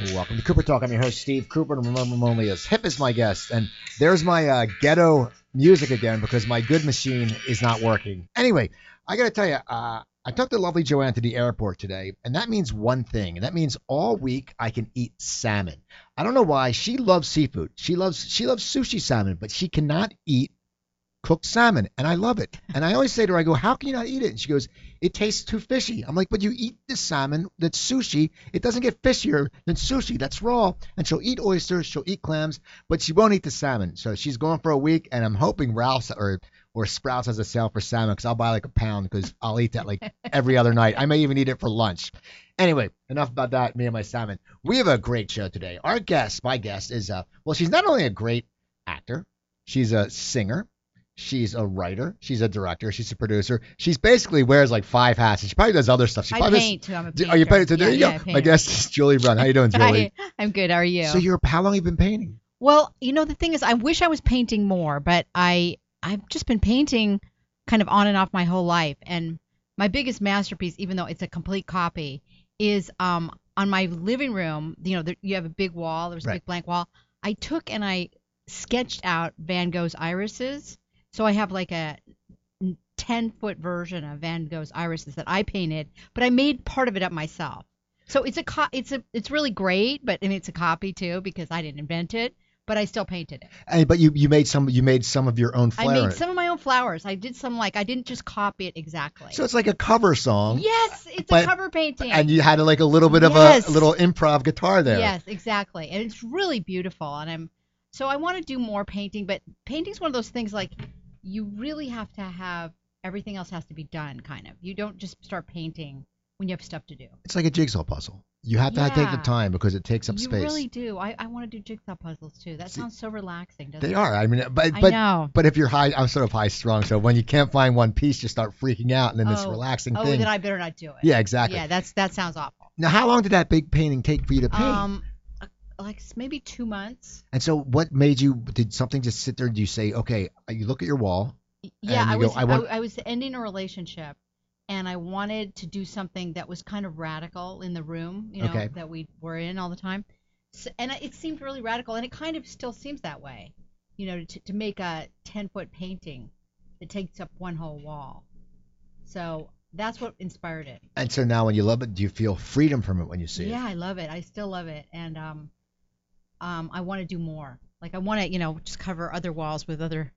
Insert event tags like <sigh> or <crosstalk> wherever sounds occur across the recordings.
Welcome to Cooper Talk. I'm your host, Steve Cooper, and remember, I'm only as hip as my guest. And there's my uh, ghetto music again because my good machine is not working. Anyway, I got to tell you, uh, I took the lovely Joanne to the airport today, and that means one thing, and that means all week I can eat salmon. I don't know why. She loves seafood. She loves she loves sushi salmon, but she cannot eat cooked salmon, and I love it. <laughs> And I always say to her, I go, "How can you not eat it?" And she goes, "It tastes too fishy." I'm like, "But you eat the salmon that's sushi. It doesn't get fishier than sushi. That's raw." And she'll eat oysters, she'll eat clams, but she won't eat the salmon. So she's going for a week, and I'm hoping Ralph's or or Sprouts has a sale for salmon because I'll buy like a pound because I'll eat that like <laughs> every other night. I may even eat it for lunch. Anyway, enough about that. Me and my salmon. We have a great show today. Our guest, my guest, is uh well, she's not only a great actor, she's a singer. She's a writer. She's a director. She's a producer. She's basically wears like five hats, and she probably does other stuff. She I paint too. I'm a painter. oh, you paint. So there yeah, you yeah, I go. My guest is Julie Brown. How are you doing, Julie? <laughs> Hi, I'm good. How are you? So you're how long have you been painting? well, you know the thing is, I wish I was painting more, but I I've just been painting kind of on and off my whole life. And my biggest masterpiece, even though it's a complete copy, is um on my living room. You know, there, you have a big wall. There's a Right. big blank wall. I took and I sketched out Van Gogh's irises. So I have like a 10 foot version of Van Gogh's irises that I painted, but I made part of it up myself. So it's a co- it's a it's really great, but I mean it's a copy too because I didn't invent it, but I still painted it. And, but you you made some you made some of your own. I in made some of my own flowers. I did some like I didn't just copy it exactly. So it's like a cover song. yes, it's but- a cover painting. And you had like a little bit of Yes. a, a little improv guitar there. Yes, exactly. And it's really beautiful. And I'm so I want to do more painting, but painting's one of those things like you really have to have everything else has to be done kind of. You don't just start painting when you have stuff to do. It's like a jigsaw puzzle. You have to take the time because it takes up you space. You really do. I, I want to do jigsaw puzzles too. That See, sounds so relaxing, doesn't They it? are. I mean, but I but know. but if you're high, I'm sort of high strung. So when you can't find one piece, you start freaking out, and then this Oh. relaxing Oh, thing. then I better not do it. yeah, exactly. Yeah, that's that sounds awful. Now, how long did that big painting take for you to paint? Um, like maybe two months. and so, what made you? Did something just sit there? and you say, okay, you look at your wall? Yeah, I you go, was "I want-" I, I was ending a relationship, and I wanted to do something that was kind of radical in the room, you know, Okay. that we were in all the time. So, and it seemed really radical, and it kind of still seems that way, you know, to, to make a ten foot painting that takes up one whole wall. So that's what inspired it. And so now, when you love it, do you feel freedom from it when you see yeah, it? Yeah, I love it. I still love it, and um, um, I want to do more. Like I want to, you know, just cover other walls with other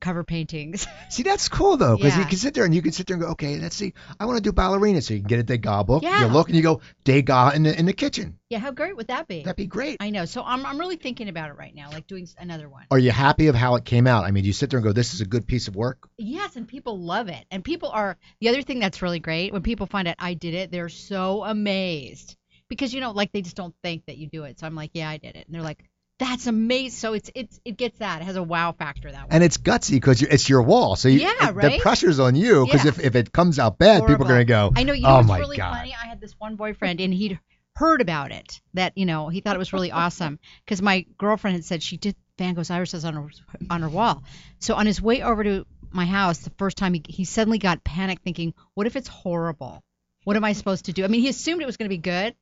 cover paintings. <laughs> See, that's cool though, because you can sit there and you can sit there and go, okay, let's see, I want to do ballerina, so you can get a Degas book. Yeah. You look and you go Degas in the in the kitchen. yeah, how great would that be? That'd be great. I know. So I'm I'm really thinking about it right now, like doing another one. Are you happy of how it came out? I mean, do you sit there and go, this is a good piece of work? Yes, and people love it. And people are the other thing that's really great when people find out I did it, they're so amazed because you know, like they just don't think that you do it. So I'm like, yeah, I did it, and they're like, that's amazing. So it's it's it gets that it has a wow factor that way. And it's gutsy because it's your wall, so you, Yeah, it- the pressure's on you. Because Yeah. if, if it comes out bad, people are gonna go, I know. You know oh what's really god. funny? I had this one boyfriend, and he'd heard about it. That you know, he thought it was really awesome because my girlfriend had said she did Van Gogh's irises on her on her wall. So on his way over to my house, the first time he he suddenly got panicked, thinking, "What if it's horrible? What am I supposed to do?" I mean, he assumed it was going to be good,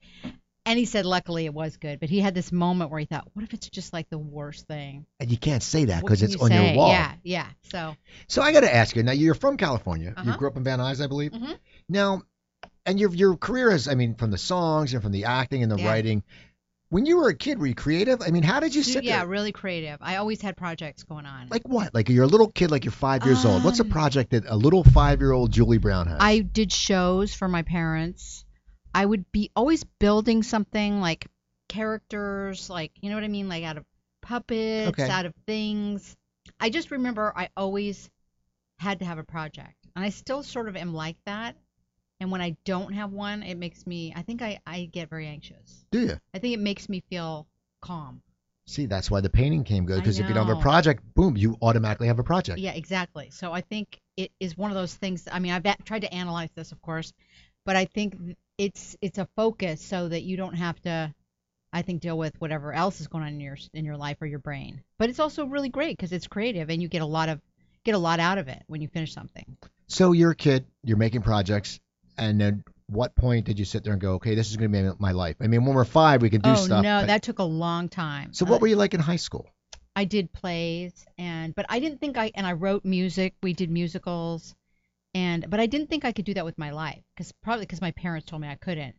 and he said, luckily it was good. But he had this moment where he thought, "What if it's just like the worst thing?" And you can't say that because it's you on your wall. Yeah, yeah. So So I got to ask you. Now you're from California. You Uh-huh. grew up in Van Nuys, I believe. Mhm. Now, and your your career is, I mean, from the songs and from the acting and the Yeah. writing. When you were a kid, were you creative? I mean, how did you sit yeah, there? really creative. I always had projects going on. Like what? Like you're a little kid, like you're five years old. What's a Um, project that a little five year old Julie Brown has? I did shows for my parents. I would be always building something like characters, like you know what I mean, like out of puppets, Okay. out of things. I just remember I always had to have a project, and I still sort of am like that. And when I don't have one, it makes me. I think I I get very anxious. Do you? I think it makes me feel calm. See, that's why the painting came good. I Because if you don't have a know. project, boom, you automatically have a project. Yeah, exactly. So I think it is one of those things. I mean, I've a- tried to analyze this, of course, but I think th- it's it's a focus so that you don't have to. I think deal with whatever else is going on in your in your life or your brain. But it's also really great because it's creative and you get a lot of get a lot out of it when you finish something. So you're a kid, you're making projects, and then what point did you sit there and go, okay, this is going to be my life? I mean, when we're five, we can do oh stuff. no, but- that took a long time. so what Uh, were you like in high school? I did plays and but I didn't think I and I wrote music. We did musicals, and but I didn't think I could do that with my life because probably because my parents told me I couldn't.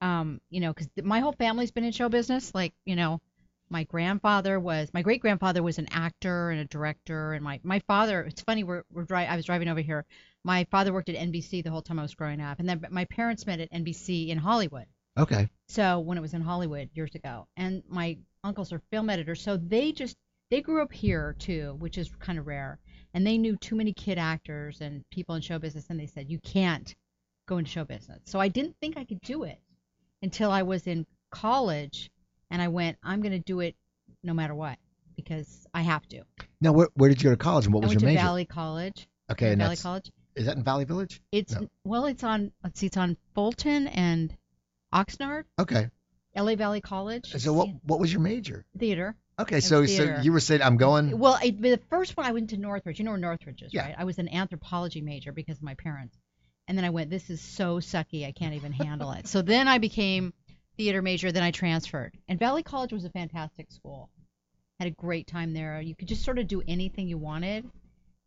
Um, you know, because my whole family's been in show business. Like, you know, my grandfather was my great grandfather was an actor and a director, and my my father. It's funny we're we're dri- I was driving over here. My father worked at NBC the whole time I was growing up, and then my parents met at NBC in Hollywood. Okay. So when it was in Hollywood years ago, and my uncles are film editors, so they just they grew up here too, which is kind of rare, and they knew too many kid actors and people in show business, and they said you can't go into show business. So I didn't think I could do it until I was in college, and I went, I'm going to do it no matter what because I have to. Now, where, where did you go to college and what I was went your to major? Valley College. okay, Valley College. Is that in Valley Village? It's No. well, it's on. Let's see, it's on Fulton and Oxnard, Okay. LA Valley College. So what what was your major? Theater. Okay, so theater. so you were saying I'm going. Well, I, the first one I went to Northridge. You know where Northridge is, Yeah. right? I was an anthropology major because of my parents, and then I went. This is so sucky. I can't even handle it. So then I became theater major. Then I transferred, and Valley College was a fantastic school. Had a great time there. You could just sort of do anything you wanted,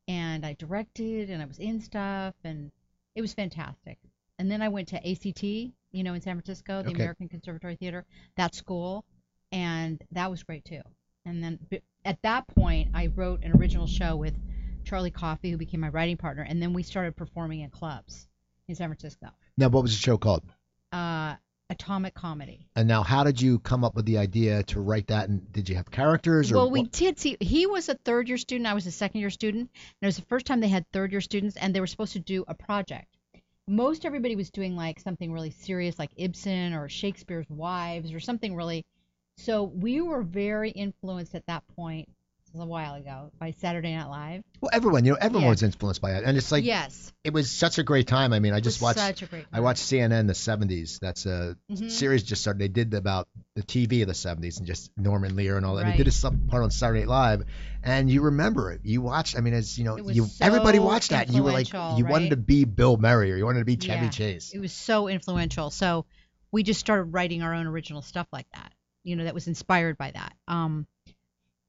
and I directed, and I was in stuff, and it was fantastic. And then I went to ACT, you know, in San Francisco, the Okay. American Conservatory Theater, that school, and that was great too. And then at that point, I wrote an original show with Charlie Coffey, who became my writing partner, and then we started performing in clubs in San Francisco. Now, what was the show called? Uh, Atomic Comedy. And now, how did you come up with the idea to write that? And did you have characters? Or Well, we what- did see. He was a third year student. I was a second year student. And it was the first time they had third year students, and they were supposed to do a project. Most everybody was doing like something really serious, like Ibsen or Shakespeare's Wives or something really. So we were very influenced at that point. A while ago by Saturday Night Live. well, everyone, you know, everyone Yeah. was influenced by it, and it's like yes, it was such a great time. I mean, I just watched. such a great. I watched CNN the 70s. That's a Mhm. series just started. They did about the TV of the 70s and just Norman Lear and all that. And they did a sub part on Saturday Night Live, and you remember it. You watched. I mean, as you know, It was you everybody watched that, and you were like, influential, you wanted right? to be Bill Murray or you wanted to be Chevy Yeah. Chase. It was so influential. So we just started writing our own original stuff like that. You know, that was inspired by that. Um,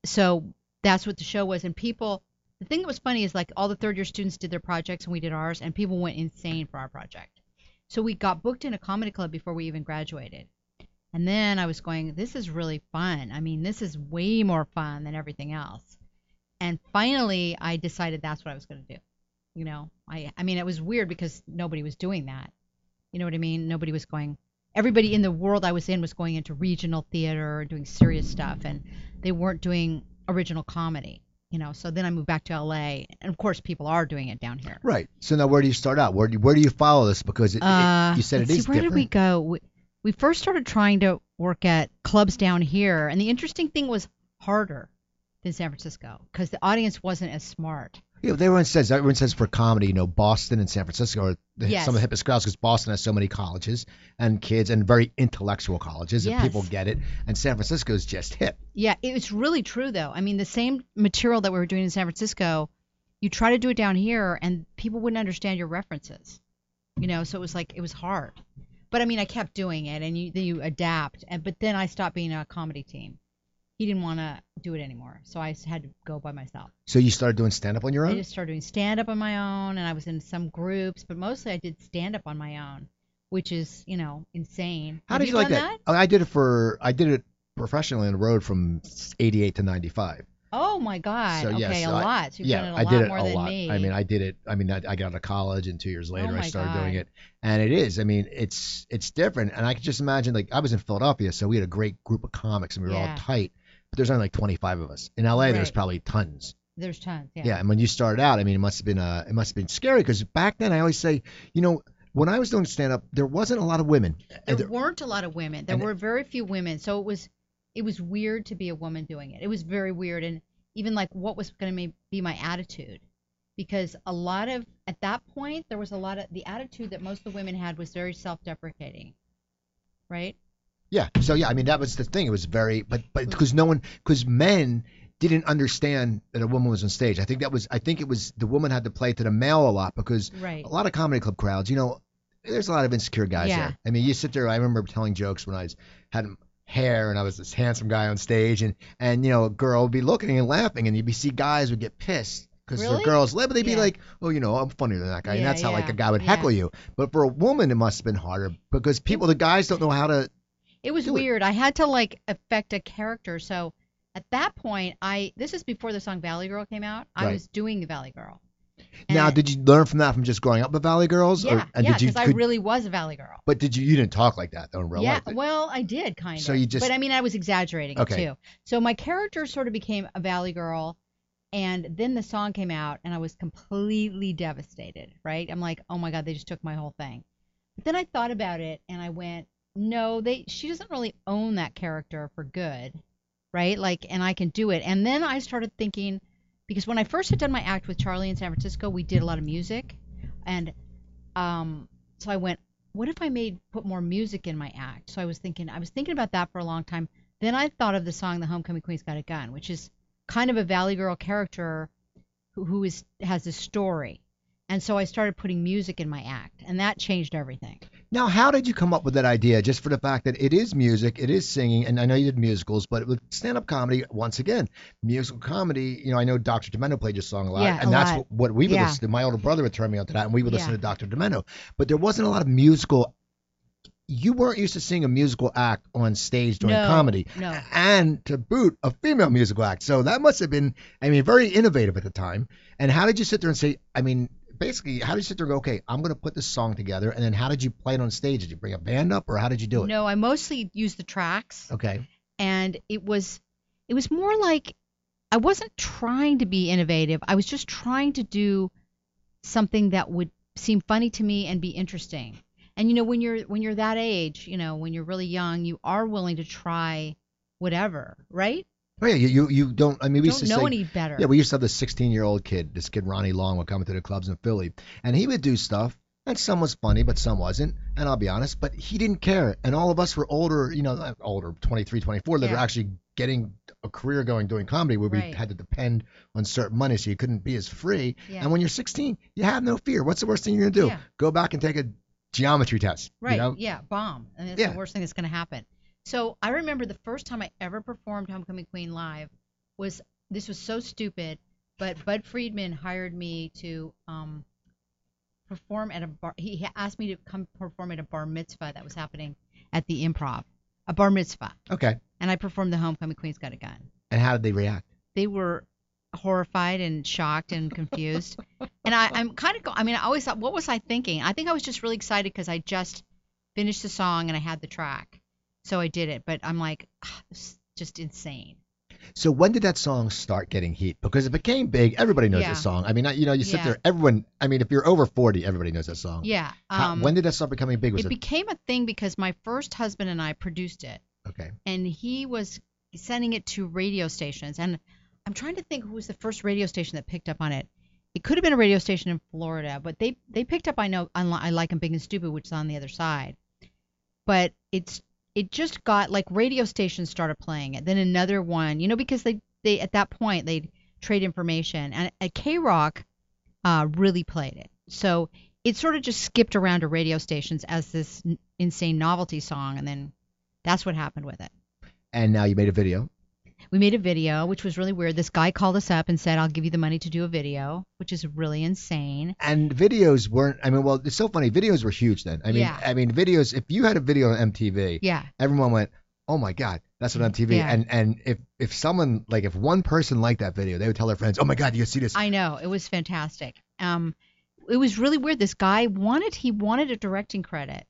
so that's what the show was. And people, the thing that was funny is like all the third year students did their projects and we did ours, and people went insane for our project. So we got booked in a comedy club before we even graduated. And then I was going, this is really fun. I mean, this is way more fun than everything else. And finally, I decided that's what I was going to do. You know, I I mean, it was weird because nobody was doing that. You know what I mean? Nobody was going. Everybody in the world I was in was going into regional theater, and doing serious stuff, and they weren't doing original comedy. You know, so then I moved back to LA, and of course, people are doing it down here. Right. So now, where do you start out? Where do you, where do you follow this? Because it, it- Uh, you said it let's is see, where different. did we go? We, we first started trying to work at clubs down here, and the interesting thing was harder than San Francisco because the audience wasn't as smart. Yeah, everyone says everyone says for comedy, you know, Boston and San Francisco are the, Yes. some of the hippest crowds because Boston has so many colleges and kids and very intellectual colleges and people get it, and San Francisco is just hip. Yeah, it's really true though. I mean, the same material that we were doing in San Francisco, you try to do it down here, and people wouldn't understand your references. You know, so it was like it was hard. But I mean, I kept doing it, and you then you adapt. And but then I stopped being a comedy team. He didn't want to do it anymore, so I had to go by myself. So you started doing stand up on your own? I just started doing stand up on my own, and I was in some groups, but mostly I did stand up on my own, which is you know insane. How Have did you, like that? Oh, I did it for I did it professionally on the road from 88 to 95. Oh my God. So, yeah, okay, so a I- lot. So you've yeah, done it a I lot did it more a lot. me. I mean, I did it. I mean, I, I got out of college, and two years oh later, I Oh my started God. doing it, and it is. I mean, it's it's different, and I could just imagine. Like, I was in Philadelphia, so we had a great group of comics, and we were Yeah. all tight. There's only like 25 of us. In LA, there's probably tons. There's tons. Yeah. Yeah. and when you started out, I mean, it must have been uh, it must have been scary because back then I always say, you know, when I was doing stand up, there wasn't a lot of women. There there- weren't a lot of women. There were very few women. So it was it was weird to be a woman doing it. It was very weird and even like what was going to be my attitude because a lot of at that point there was a lot of the attitude that most of the women had was very self-deprecating. Right? Yeah. So yeah, I mean, that was the thing. It was very, but but hmm. because no one, because men didn't understand that a woman was on stage. I think that was, I think it was the woman had to play to the male a lot because Right. a lot of comedy club crowds, you know, there's a lot of insecure guys Yeah. there. I mean, you sit there. I remember telling jokes when I was had hair and I was this handsome guy on stage, and and you know, a girl would be looking and laughing, and you'd be see guys would get pissed because Really? they're girls, but they'd be Yeah. like, oh, you know, I'm funnier than that guy, and Yeah, that's how like yeah, a guy would yeah. heckle you. But for a woman, it must have been harder because people, the guys, don't know how to. It was do it. weird. I had to like affect a character. So at that point, I this is before the song Valley Girl came out. I Right. was doing the Valley Girl. now, did you learn from that from just growing up with Valley Girls? Yeah, or, and yeah, did you? because I really was a Valley Girl. but did you? You didn't talk like that though in real yeah, life. well, I did kind of. So you just- But I mean, I was exaggerating Okay. it too. So my character sort of became a Valley Girl, and then the song came out, and I was completely devastated. Right? I'm like, oh my god, they just took my whole thing. But then I thought about it, and I went, no, they. She doesn't really own that character for good, right? Like, and I can do it. And then I started thinking, because when I first had done my act with Charlie in San Francisco, we did a lot of music, and um, so I went, what if I made put more music in my act? So I was thinking, I was thinking about that for a long time. Then I thought of the song "The Homecoming Queen's Got a Gun," which is kind of a Valley Girl character who, who is has a story, and so I started putting music in my act, and that changed everything. Now, how did you come up with that idea? Just for the fact that it is music, it is singing, and I know you did musicals, but with stand-up comedy, once again, musical comedy. You know, I know Dr. Demento played your song a lot, Yeah, and a that's lot. what, what we would Yeah. listen to. My older brother would turn me on to that, and we would listen Yeah. to Dr. Demento. But there wasn't a lot of musical. You weren't used to seeing a musical act on stage during No, comedy, no. and to boot, a female musical act. So that must have been, I mean, very innovative at the time. And how did you sit there and say, I mean, basically, how did you sit there and go, okay, I'm going to put this song together, and then how did you play it on stage? Did you bring a band up, or how did you do it? No, I mostly used the tracks, Okay. and it was it was more like I wasn't trying to be innovative. I was just trying to do something that would seem funny to me and be interesting. And you know, when you're when you're that age, you know, when you're really young, you are willing to try whatever, right? Oh yeah, you you, don't. I mean, we used Don't to know say, any better. yeah, we used to have this 16 year old kid, this kid Ronnie Long, would come into the clubs in Philly, and he would do stuff, and some was funny, but some wasn't. And I'll be honest, but he didn't care. And all of us were older, you know, older, 23, 24, that were actually getting a career going doing comedy, where we Right. had to depend on certain money, so you couldn't be as free. Yeah. And when you're 16, you have no fear. What's the worst thing you're gonna do? Yeah. Go back and take a geometry test. Right. You know? Yeah, bomb. And it's Yeah. the worst thing that's going to happen. So I remember the first time I ever performed Homecoming Queen live was this was so stupid, but Bud Friedman hired me to um, perform at a bar. He asked me to come perform at a bar mitzvah that was happening at the Improv, a bar mitzvah, Okay. and I performed the Homecoming Queen's Got a Gun. And how did they react? They were horrified and shocked and confused. and I, I'm kind of, go- I mean, I always thought, what was I thinking? I think I was just really excited because I just finished the song and I had the track. So I did it. But I'm like, "Ah, just insane. So when did that song start getting heat? Because it became big. Everybody knows Yeah. this song. I mean, you know, you sit Yeah. there. Everyone. I mean, if you're over 40, everybody knows that song. Yeah. How- Um, when did that start becoming big? Was it it, became a thing because my first husband and I produced it. okay? and he was sending it to radio stations. And I'm trying to think who was the first radio station that picked up on it. It could have been a radio station in Florida, but they they picked up. I know I like 'em big and stupid, which is on the other side. But it's it just got like radio stations started playing it. Then another one, you know, because they they at that point they'd trade information, and at KROQ uh, really played it. So it sort of just skipped around to radio stations as this n- insane novelty song, and then that's what happened with it. And now you made a video. We made a video, which was really weird. This guy called us up and said, "I'll give you the money to do a video," which is really insane. And videos weren't. I mean, well, it's so funny. Videos were huge then. I mean, Yeah. I mean, videos. If you had a video on MTV, Yeah, everyone went, "Oh my God, that's on MTV." Yeah. And and if if someone like if one person liked that video, they would tell their friends, "Oh my God, you see this?" I know it was fantastic. Um, it was really weird. This guy wanted he wanted a directing credit,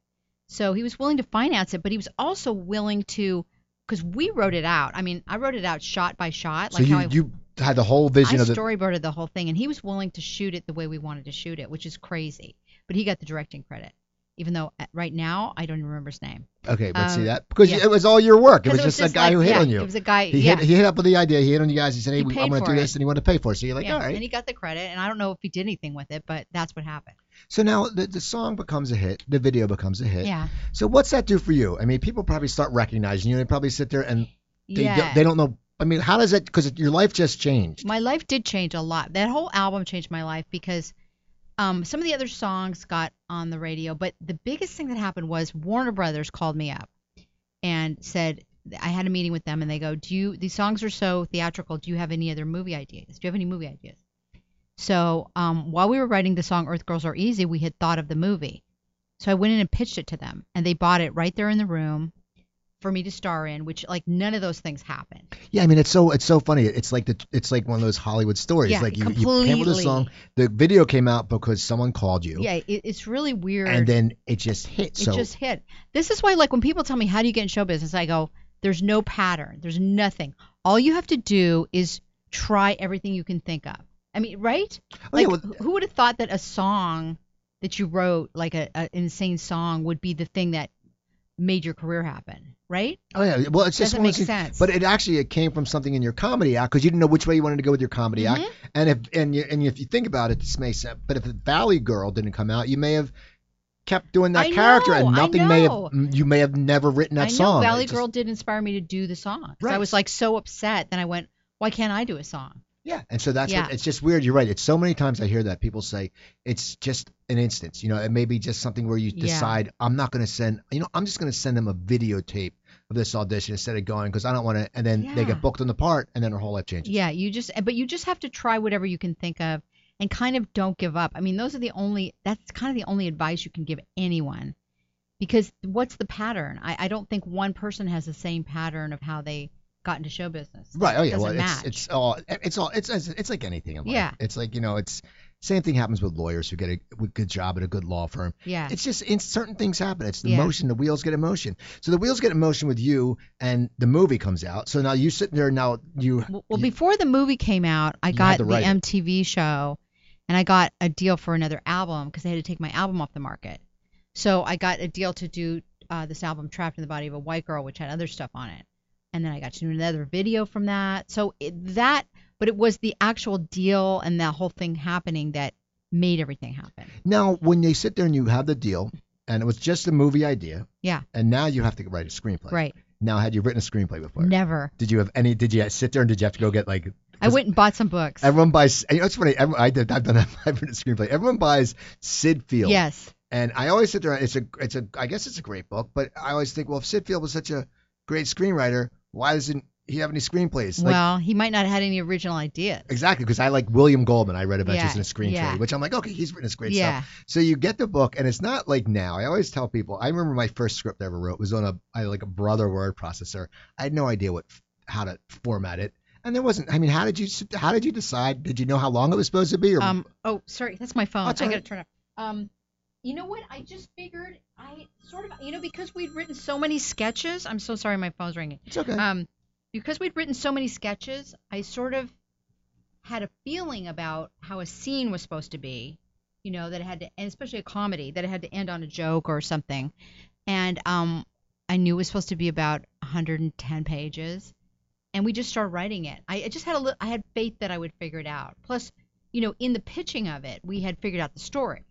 so he was willing to finance it, but he was also willing to because we wrote it out. I mean, I wrote it out shot by shot, so like you how I, you had the whole vision I of the. storyboarded the whole thing, and he was willing to shoot it the way we wanted to shoot it, which is crazy. But he got the directing credit, even though uh, right now I don't even remember his name. Okay, but see um, that because yeah. it was all your work. It was just, a guy like- who hit yeah, on you. It was a guy. he yeah. hit he hit up with the idea. He hit on you guys. He said, "Hey, He we- I'm going to do it. this," and he wanted to pay for it. So you're like, "All right." and he got the credit, and I don't know if he did anything with it, but that's what happened. So now the, the song becomes a hit, the video becomes a hit. Yeah. So what's that do for you? I mean, people probably start recognizing you. They probably sit there and they, yeah. don't, they don't know. I mean, how does that? Because your life just changed. my life did change a lot. That whole album changed my life because um, some of the other songs got on the radio, but the biggest thing that happened was Warner Brothers called me up and said I had a meeting with them, and they go, "Do you? These songs are so theatrical. Do you have any other movie ideas? Do you have any movie ideas?" So um, while we were writing the song "Earth Girls Are Easy," we had thought of the movie. So I went in and pitched it to them, and they bought it right there in the room for me to star in, which like none of those things happened. Yeah, I mean it's so it's so funny. It's like the it's like one of those Hollywood stories. Yeah, like you, you came with a song, the video came out because someone called you, Yeah, it, it's really weird. and then it just hit. it so just hit. This is why, like, when people tell me how do you get in show business, I go, there's no pattern. There's nothing. All you have to do is try everything you can think of. I mean, right? Oh, yeah, Like, well- who would have thought that a song that you wrote, like a, a insane song, would be the thing that made your career happen, right? oh yeah, well it's just Doesn't make things- sense. But it actually it came from something in your comedy act because you didn't know which way you wanted to go with your comedy Mhm. act. And if and you, and if you think about it, this may sound, but if the Valley Girl didn't come out, you may have kept doing that I character, know, and nothing may have you may have never written that I know song. Valley just- Girl did inspire me to do the song. Right. I was like so upset. Then I went, why can't I do a song? Yeah, and so that's Yeah. what it's just weird. You're right. It's so many times I hear that people say it's just an instance. You know, it may be just something where you Yeah. decide I'm not going to send. You know, I'm just going to send them a videotape of this audition instead of going because I don't want to. And then they get booked on the part, and then their whole life changes. Yeah, you just but you just have to try whatever you can think of and kind of don't give up. I mean, those are the only that's kind of the only advice you can give anyone. Because what's the pattern? I, I don't think one person has the same pattern of how they got into show business. Right. Oh It yeah. Well, it's it's all it's all it's it's, it's like anything in life. Yeah. It's like you know it's same thing happens with lawyers who get a good job at a good law firm. yeah. It's just in certain things happen. It's the Yeah. motion. The wheels get in motion. So the wheels get in motion with you, and the movie comes out. So now you sitting there. Now you. Well, well, you- before the movie came out, I got the it. MTV show, and I got a deal for another album because they had to take my album off the market. So I got a deal to do uh, this album, "Trapped in the Body of a White Girl," which had other stuff on it, and then I got to do another video from that. So it, that, but it was the actual deal and that whole thing happening that made everything happen. Now, when they sit there and you have the deal, and it was just a movie idea, Yeah. and now you have to write a screenplay. Right. Now, had you written a screenplay before? Never. Did you have any? Did you sit there and did you have to go get like? I went and bought some books. Everyone buys. You know, it's funny. everyone- I did. I've done that. <laughs> I've written a screenplay. Everyone buys Syd Field. Yes. And I always sit there. It's a. It's a. I guess it's a great book, but I always think, well, if Syd Field was such a great screenwriter, why doesn't he have any screenplays? Like, well, he might not have had any original ideas. Exactly, because I like William Goldman. I read Adventures Yeah, in a Screenplay, yeah. which I'm like, okay, he's written this great Yeah. stuff. So you get the book, and it's not like now. I always tell people. I remember my first script I ever wrote was on a I like a Brother word processor. I had no idea what how to format it, and there wasn't. I mean, how did you how did you decide? Did you know how long it was supposed to be? Or Um. Oh, sorry. That's my phone. That's I gotta turn it. Um. You know what? I just figured I sort of, you know, because we'd written so many sketches. I'm so sorry, my phone's ringing. it's okay. Um, because we'd written so many sketches, I sort of had a feeling about how a scene was supposed to be. You know, that it had to, and especially a comedy, that it had to end on a joke or something. And um, I knew it was supposed to be about 110 pages, and we just started writing it. I, I just had a little, I had faith that I would figure it out. Plus, you know, in the pitching of it, we had figured out the story.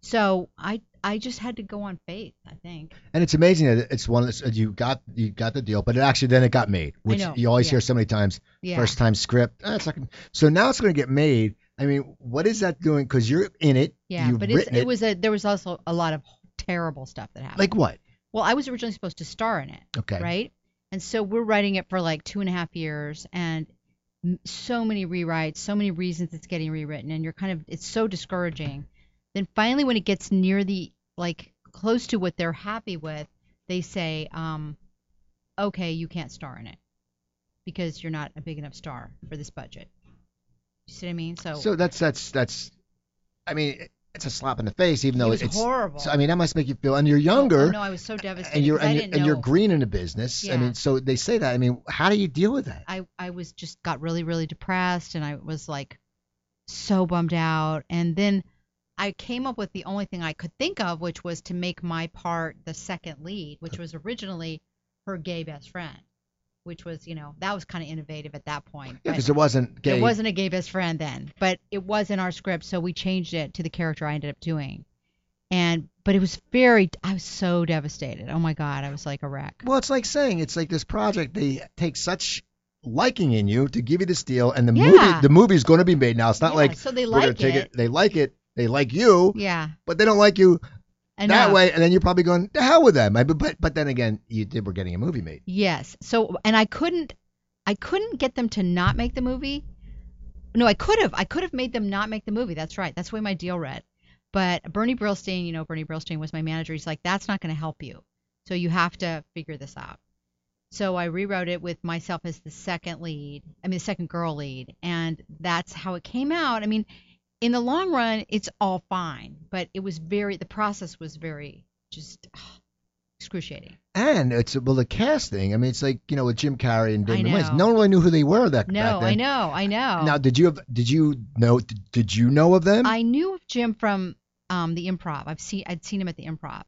So I, I just had to go on faith. I think. and it's amazing that it's one of the, you got you got the deal, but it actually then it got made, which know, you always yeah. hear so many times. Yeah. First time script. eh, it's not so now it's going to get made. I mean, what is that doing? Because you're in it. Yeah, but it's, written it was a there was also a lot of terrible stuff that happened. like what? well, I was originally supposed to star in it, Okay. right? And so we're writing it for like two and a half years, and so many rewrites, so many reasons it's getting rewritten, and you're kind of it's so discouraging. Then finally, when it gets near the like close to what they're happy with, they say, um, "Okay, you can't star in it because you're not a big enough star for this budget." You see what I mean? So, So that's that's that's. I mean, it's a slap in the face, even it though was it's. horrible. So I mean, that must make you feel. And you're Oh, younger, Oh, no, I was so devastated. and you're and, you're, and you're green in the business. Yeah. I mean, so they say that. I mean, how do you deal with that? I I was just got really really depressed and I was like so bummed out and then I came up with the only thing I could think of which was to make my part the second lead which was originally her gay best friend which was you know that was kind of innovative at that point Yeah, because it wasn't gay. it wasn't a gay best friend then but it was in our script so we changed it to the character I ended up doing and but it was very I was so devastated oh my god I was like a wreck Well, it's like saying it's like this project. They take such liking in you to give you this deal, and the movie Yeah. the movie's going to be made now. It's not Yeah, like so they like take it. They like it, They like you, Yeah. but they don't like you And that way, and then you're probably going to hell with them. But but but then again, you did. We're getting a movie made. Yes. So and I couldn't I couldn't get them to not make the movie. No, I could have. I could have made them not make the movie. That's right. That's the way my deal read. But Bernie Brillstein, you know, Bernie Brillstein was my manager. He's like, that's not going to help you. So you have to figure this out. So I rewrote it with myself as the second lead. I mean, the second girl lead, and that's how it came out. I mean, in the long run, it's all fine, but it was very. The process was very just excruciating. And it's well the casting. I mean, it's like you know with Jim Carrey and Wayans. know. No one really knew who they were that back No, then. I know, I know. Now, did you have? Did you know? Did you know of them? I knew of Jim from um, the Improv. I've seen I'd seen him at the Improv,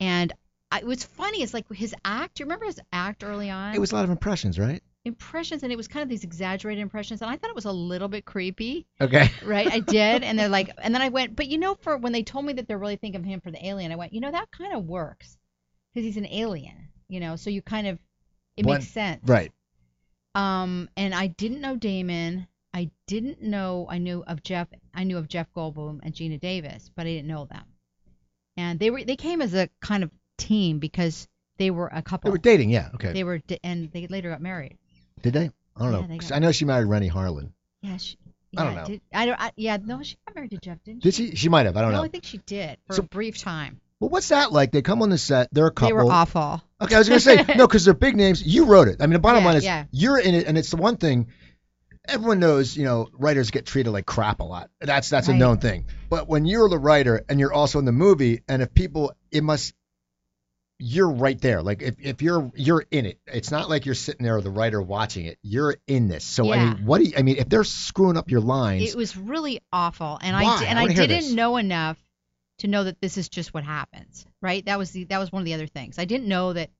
and I, what's funny is like his act. Do you remember his act early on? it was a lot of impressions, right? Impressions, and it was kind of these exaggerated impressions, and I thought it was a little bit creepy, Okay. right? I did, and they're <laughs> like, and then I went, but you know, for when they told me that they're really thinking of him for the alien, I went, you know, that kind of works because he's an alien, you know, so you kind of it One- makes sense, Right. Um, and I didn't know Damon. I didn't know. I knew of Jeff. I knew of Jeff Goldblum and Geena Davis, but I didn't know them. And they were they came as a kind of team because they were a couple. They were dating. Yeah. Okay. They were, and they later got married. Did they? I don't Yeah, know. got- I know she married Renny Harlin. Yeah, she. I don't know. Did, I don't. I, yeah, no, she got married to Jeff, didn't Did she? she? She might have. I don't know. no, know. I think she did for So- a brief time. Well, what's that like? They come on the set. They're a couple. They were awful. Okay, I was gonna say <laughs> no, because they're big names. You wrote it. I mean, the bottom Yeah, line is yeah. you're in it, and it's the one thing. Everyone knows, you know, writers get treated like crap a lot. That's that's a known thing. But when you're the writer and you're also in the movie, and if people, it must, you're right there. Like if, if you're you're in it, it's not like you're sitting there or the writer watching it. You're in this. So I mean, what do you, I mean? If they're screwing up your lines, It was really awful, and Why? I and I I, didn't this. know enough to know that this is just what happens, right? That was the that was one of the other things. I didn't know that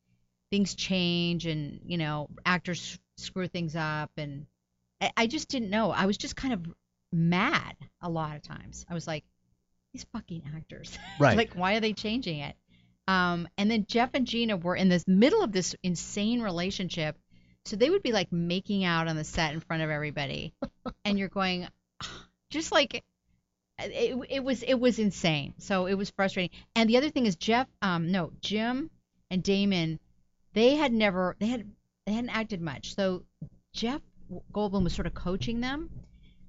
things change and you know actors screw things up, and I, I just didn't know. I was just kind of mad a lot of times. I was like, these fucking actors, <laughs> right? like why are they changing it? Um, and then Jeff and Geena were in this middle of this insane relationship. So they would be like making out on the set in front of everybody. <laughs> and you're going, <sighs> just like, it, it was, it was insane. So it was frustrating. And the other thing is Jeff, um, no, Jim and Damon, they had never, they had, they hadn't acted much. So Jeff Goldblum was sort of coaching them.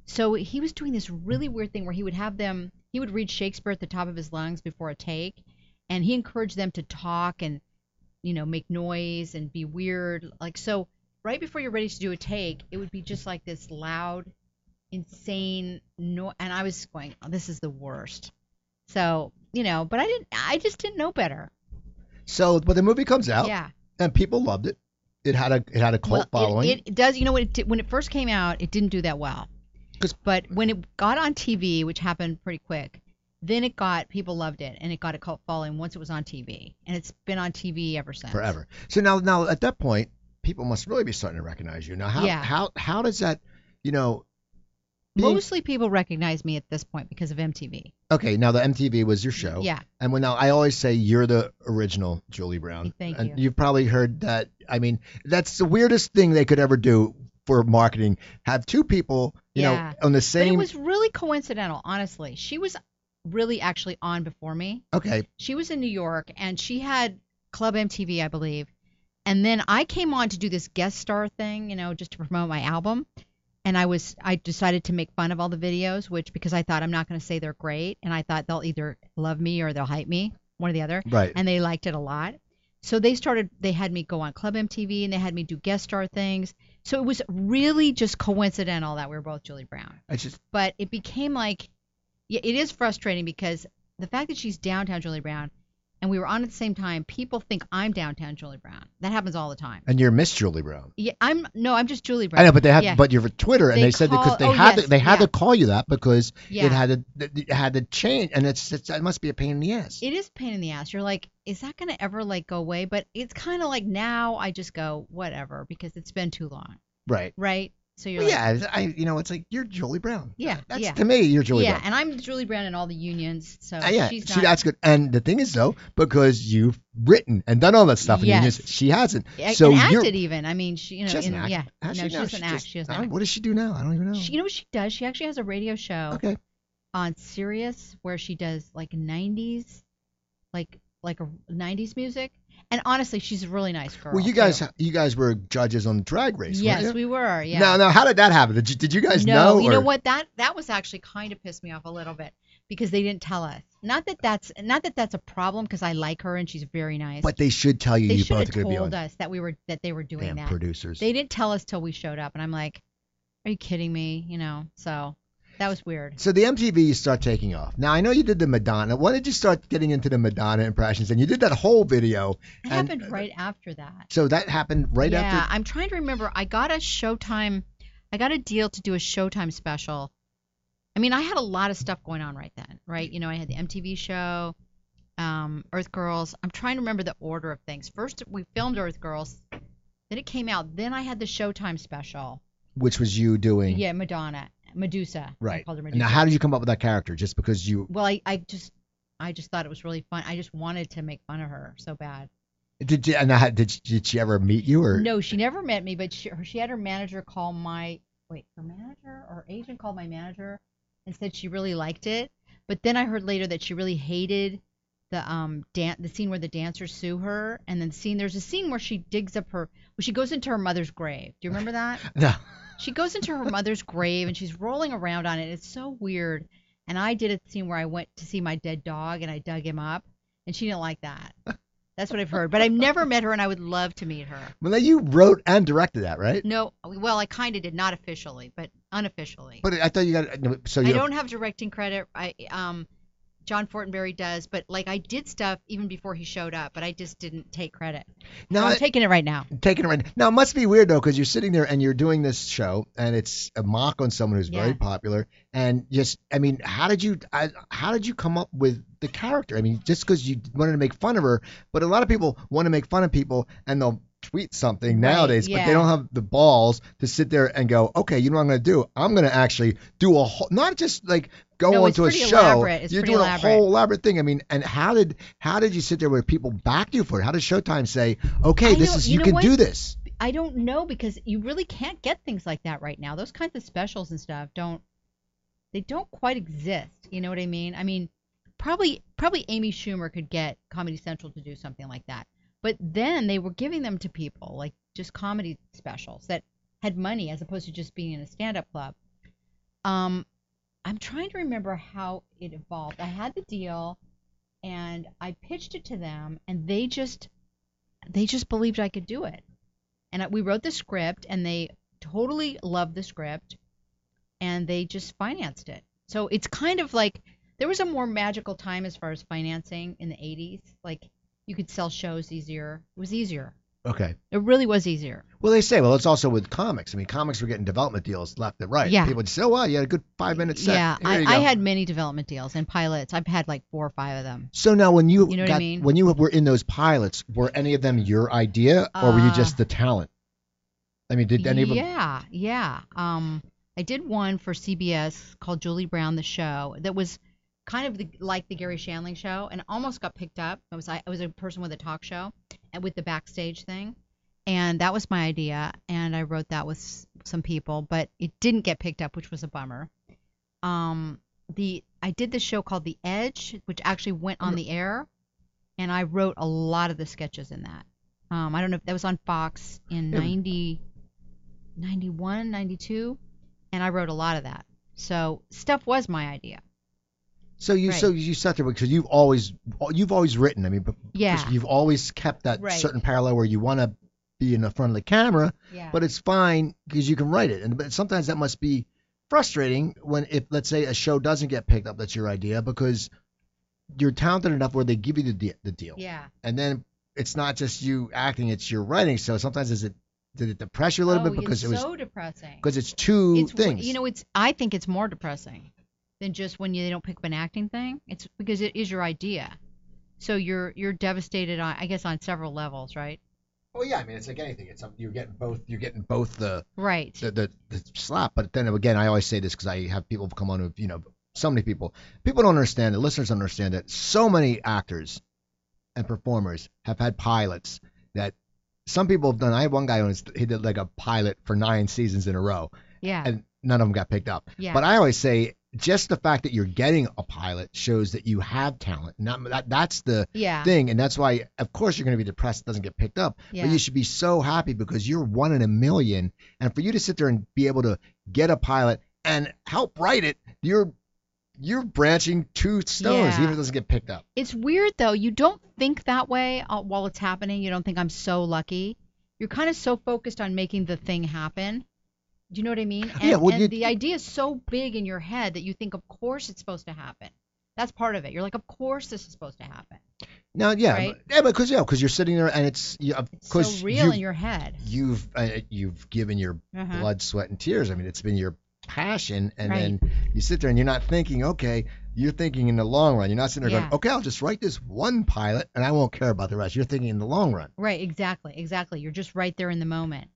So he was doing this really weird thing where he would have them, he would read Shakespeare at the top of his lungs before a take, and he encouraged them to talk and, you know, make noise and be weird. Like, so right before you're ready to do a take, it would be just like this loud, insane no and I was going, oh, this is the worst. So, you know, but I didn't, I just didn't know better. so, but the movie comes out, Yeah. and people loved it. It had a it had a cult Well, following. It, it does. You know what? It, when it first came out, it didn't do that well But when it got on TV, which happened pretty quick, then it got people loved it, and it got a cult following once it was on TV, and it's been on TV ever since. forever. So now, now at that point, people must really be starting to recognize you. Now, how Yeah. how how does that, you know, being- Mostly people recognize me at this point because of MTV. okay? Now the MTV was your show, Yeah. and when now I always say you're the original Julie Brown, Thank and you. you've probably heard that. I mean, that's the weirdest thing they could ever do for marketing. Have two people, you Yeah. know, on the same. But same. it was really coincidental, honestly. She was really actually on before me. okay, she was in New York and she had Club MTV, I believe. And then I came on to do this guest star thing, you know, just to promote my album. And I was I decided to make fun of all the videos, which because I thought I'm not going to say they're great, and I thought they'll either love me or they'll hate me, one or the other. right. And they liked it a lot. So they started they had me go on Club MTV and they had me do guest star things. So it was really just coincidental that we were both Julie Brown I just but it became like yeah, it is frustrating because the fact that she's downtown Julie Brown and we were on at the same time, people think I'm downtown Julie Brown. That happens all the time. and you're Miss Julie Brown. Yeah, I'm no, I'm just Julie Brown. I know, but they have, Yeah. but you're Twitter, and They they, said because they oh, had yes, to, they had yeah. to call you that because yeah. it had to it had to change, and it's, it's it must be a pain in the ass. it is a pain in the ass. You're like, is that gonna ever like go away? But it's kind of like now I just go whatever because it's been too long, right. right? So you're Well, like, yeah, I you know it's like you're Julie Brown. Yeah, that's yeah. to me you're Julie Brown. yeah, Brown. and I'm Julie Brown in all the unions, so Uh, yeah, she's she, that's good. And the thing is though, because you've written and done all that stuff in Yes. unions, she hasn't. so you're acted even. I mean, she, you know, she in, act. yeah, no, she she now? doesn't act. just- she doesn't act. What does she do now? I don't even know. She, you know what she does? She actually has a radio show. okay. on Sirius where she does like 90s, like like a 90s music. And honestly, she's a really nice girl. Well, you guys, too. you guys were judges on Drag Race. Yes, you? we were. Yeah. Now, now, how did that happen? Did you, did you guys no, know? you know what? That that was actually kind of pissed me off a little bit because they didn't tell us. Not that that's not that that's a problem because I like her and she's very nice. But they should tell you they you should both have are going be told us that we were that they were doing Damn that. producers. They didn't tell us till we showed up, and I'm like, "Are you kidding me?" You know. So that was weird. So the MTV you start taking off. Now I know you did the Madonna. When did you start getting into the Madonna impressions? And you did that whole video. It and- happened right after that. So that happened right yeah, after. Yeah, I'm trying to remember. I got a Showtime. I got a deal to do a Showtime special. I mean, I had a lot of stuff going on right then, right? You know, I had the MTV show, um, Earth Girls. I'm trying to remember the order of things. First, we filmed Earth Girls, then it came out. Then I had the Showtime special. which was you doing. Yeah, Madonna, Medusa. I Right. called her Medusa. Now, how did you come up with that character? Just because you well, I, I just, I just thought it was really fun. I just wanted to make fun of her so bad. did you and I, did did she ever meet you or No, she never met me, but she, she had her manager call my wait, her manager or agent called my manager and said she really liked it. But then I heard later that she really hated the um dan- the scene where the dancers sue her, and then the scene there's a scene where she digs up her, where she goes into her mother's grave. Do you remember that? <laughs> no? She goes into her mother's grave and she's rolling around on it. It's so weird. And I did a scene where I went to see my dead dog and I dug him up, and she didn't like that. That's what I've heard. But I've never met her, and I would love to meet her. Well, you wrote and directed that, right? No, well, I kind of did, not officially, but unofficially. But I thought you got so I you don't have directing credit. I um, John Fortenberry does, but like I did stuff even before he showed up, but I just didn't take credit. now I'm taking it right now. taking it right now. now It must be weird though, because you're sitting there and you're doing this show, and it's a mock on someone who's very popular, and just, I mean, how did you, I, how did you come up with the character? I mean, just because you wanted to make fun of her, but a lot of people want to make fun of people, and they'll tweet something Right, nowadays, but they don't have the balls to sit there and go, okay, you know what I'm going to do? I'm going to actually do a whole, not just like go No, onto a show. you're doing elaborate. a whole elaborate thing. I mean, and how did, how did you sit there where people backed you for it? How did Showtime say, okay, I this know- is you you, can what? do this? I don't know because you really can't get things like that right now. Those kinds of specials and stuff don't they don't quite exist. You know what I mean? I mean, probably probably Amy Schumer could get Comedy Central to do something like that. But then they were giving them to people like just comedy specials that had money as opposed to just being in a stand-up club. Um I'm trying to remember how it evolved. I had the deal and I pitched it to them and they just they just believed I could do it. And we wrote the script, and they totally loved the script, and they just financed it. So it's kind of like there was a more magical time as far as financing in the 80s. Like you could sell shows easier. It was easier. Okay. It really was easier. Well, they say, well, it's also with comics. I mean, comics were getting development deals left and right. Yeah. People would say, oh, wow, you had a good five minute set. Yeah, I, I had many development deals and pilots. I've had like four or five of them. So now, when you, You know what I mean? when you were in those pilots, were any of them your idea, or were you Uh, just the talent? I mean, did any of them? Yeah, yeah. Um, I did one for CBS called Julie Brown the Show that was kind of the, like the Garry Shandling show and almost got picked up. I was I, I was a person with a talk show and with the backstage thing, and that was my idea. And I wrote that with some people, but it didn't get picked up, which was a bummer. Um, the I did this show called The Edge, which actually went on the air, and I wrote a lot of the sketches in that. Um, I don't know if that was on Fox in Yeah. 90, 91, 92, and I wrote a lot of that. So stuff was my idea. So you, so you sat there because you've always, you've always written. I mean, but Yeah. you've always kept that Right. certain parallel where you want to be in the front of the camera, Yeah. but it's fine because you can write it. And but sometimes that must be frustrating when, if let's say a show doesn't get picked up, that's your idea because you're talented enough where they give you the de- the deal. yeah. and then it's not just you acting; it's your writing. So sometimes is it did it depress you a little oh, bit because it's it was so depressing. because it's two it's things. you know it's I think it's more depressing than just when you they don't pick up an acting thing. It's because it is your idea. So you're you're devastated on I guess on several levels, right? oh yeah, I mean it's like anything. It's you're getting both. You're getting both the Right. the, the, the slap. But then again, I always say this because I have people come on who you know so many people. People don't understand. The listeners don't understand that so many actors and performers have had pilots that some people have done. I had one guy who was, he did like a pilot for nine seasons in a row, yeah. and none of them got picked up. yeah. But I always say just the fact that you're getting a pilot shows that you have talent. Not that that's the Yeah. thing, and that's why, of course, you're going to be depressed. It doesn't get picked up, Yeah. but you should be so happy because you're one in a million, and for you to sit there and be able to get a pilot and help write it, you're you're branching two stones, Yeah. even if it doesn't get picked up. It's weird though. You don't think that way uh, while it's happening. You don't think I'm so lucky. You're kind of so focused on making the thing happen. Do you know what I mean? And, Yeah, well, and you- the idea is so big in your head that you think, of course, it's supposed to happen. That's part of it. You're like, of course, this is supposed to happen. Now, yeah, Right? but- yeah, because yeah, because you're sitting there and it's you, of It's course so real you, in your head. you've uh, you've given your Uh-huh. blood, sweat, and tears. I mean, it's been your passion, and Right. then you sit there and you're not thinking, okay, you're thinking in the long run. You're not sitting there Yeah. going, okay, I'll just write this one pilot and I won't care about the rest. You're thinking in the long run. Right, exactly, exactly. You're just right there in the moment.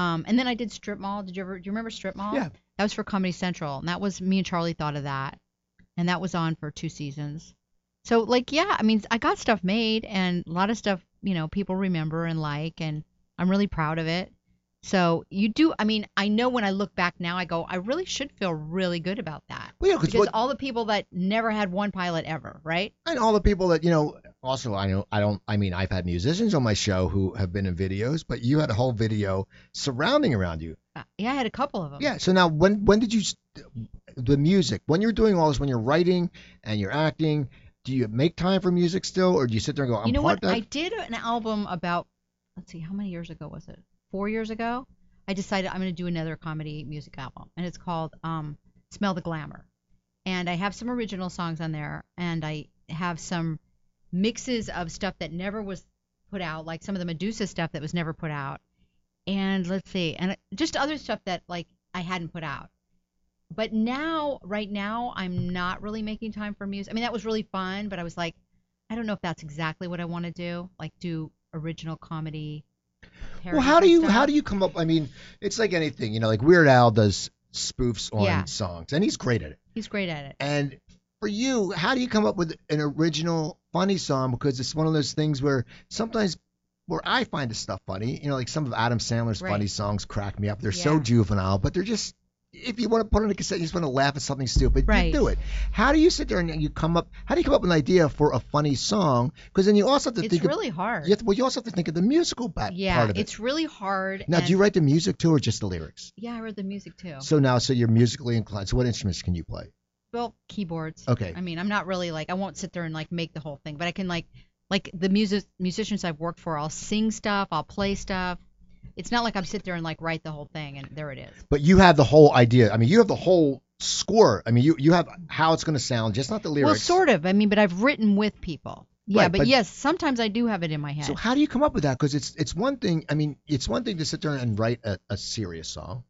Um, and then I did Strip Mall. Did you ever? Do you remember Strip Mall? Yeah. That was for Comedy Central, and that was me and Charlie thought of that, and that was on for two seasons. So like, yeah, I mean, I got stuff made, and a lot of stuff, you know, people remember and like, and I'm really proud of it. So you do. I mean, I know when I look back now, I go, I really should feel really good about that Well, yeah, because because all the people that never had one pilot ever, right? and all the people that you know. Also, I know I don't. I mean, I've had musicians on my show who have been in videos, but you had a whole video surrounding around you. Uh, yeah, I had a couple of them. Yeah. So now, when when did you the music? When you're doing all this, when you're writing and you're acting, do you make time for music still, or do you sit there and go, I'm you know part what? I did an album about let's see, how many years ago was it? Four years ago. I decided I'm going to do another comedy music album, and it's called um, "Smell the Glamour." And I have some original songs on there, and I have some mixes of stuff that never was put out, like some of the Medusa stuff that was never put out, and let's see, and just other stuff that like I hadn't put out. But now, right now, I'm not really making time for music. I mean, that was really fun, but I was like, I don't know if that's exactly what I want to do, like do original comedy. Well, how do you how do you come up? I mean, it's like anything, you know, like Weird Al does spoofs on Yeah. songs, and he's great at it. He's great at it. And for you, how do you come up with an original funny song? Because it's one of those things where sometimes where I find the stuff funny, you know, like some of Adam Sandler's Right. funny songs crack me up. They're so juvenile, but they're just if you want to put on a cassette, you just want to laugh at something stupid, Right. you do it. How do you sit there and you come up? How do you come up with an idea for a funny song? Because then you also have to It's think It's really of, hard. you to, well, you also have to think of the musical yeah, part of it. it's really hard. Now, do you write the music too, or just the lyrics? Yeah, I read the music too. So now, so you're musically inclined. So what instruments can you play? well, keyboards. Okay. I mean, I'm not really like I won't sit there and like make the whole thing, but I can like like the music musicians I've worked for, I'll sing stuff, I'll play stuff. It's not like I'm sit there and like write the whole thing and there it is. But you have the whole idea. I mean, you have the whole score. I mean, you you have how it's going to sound, just not the lyrics. Well, sort of. I mean, but I've written with people. Yeah, Right, but, but- yes, sometimes I do have it in my head. So how do you come up with that? Because it's it's one thing. I mean, it's one thing to sit there and write a, a serious song,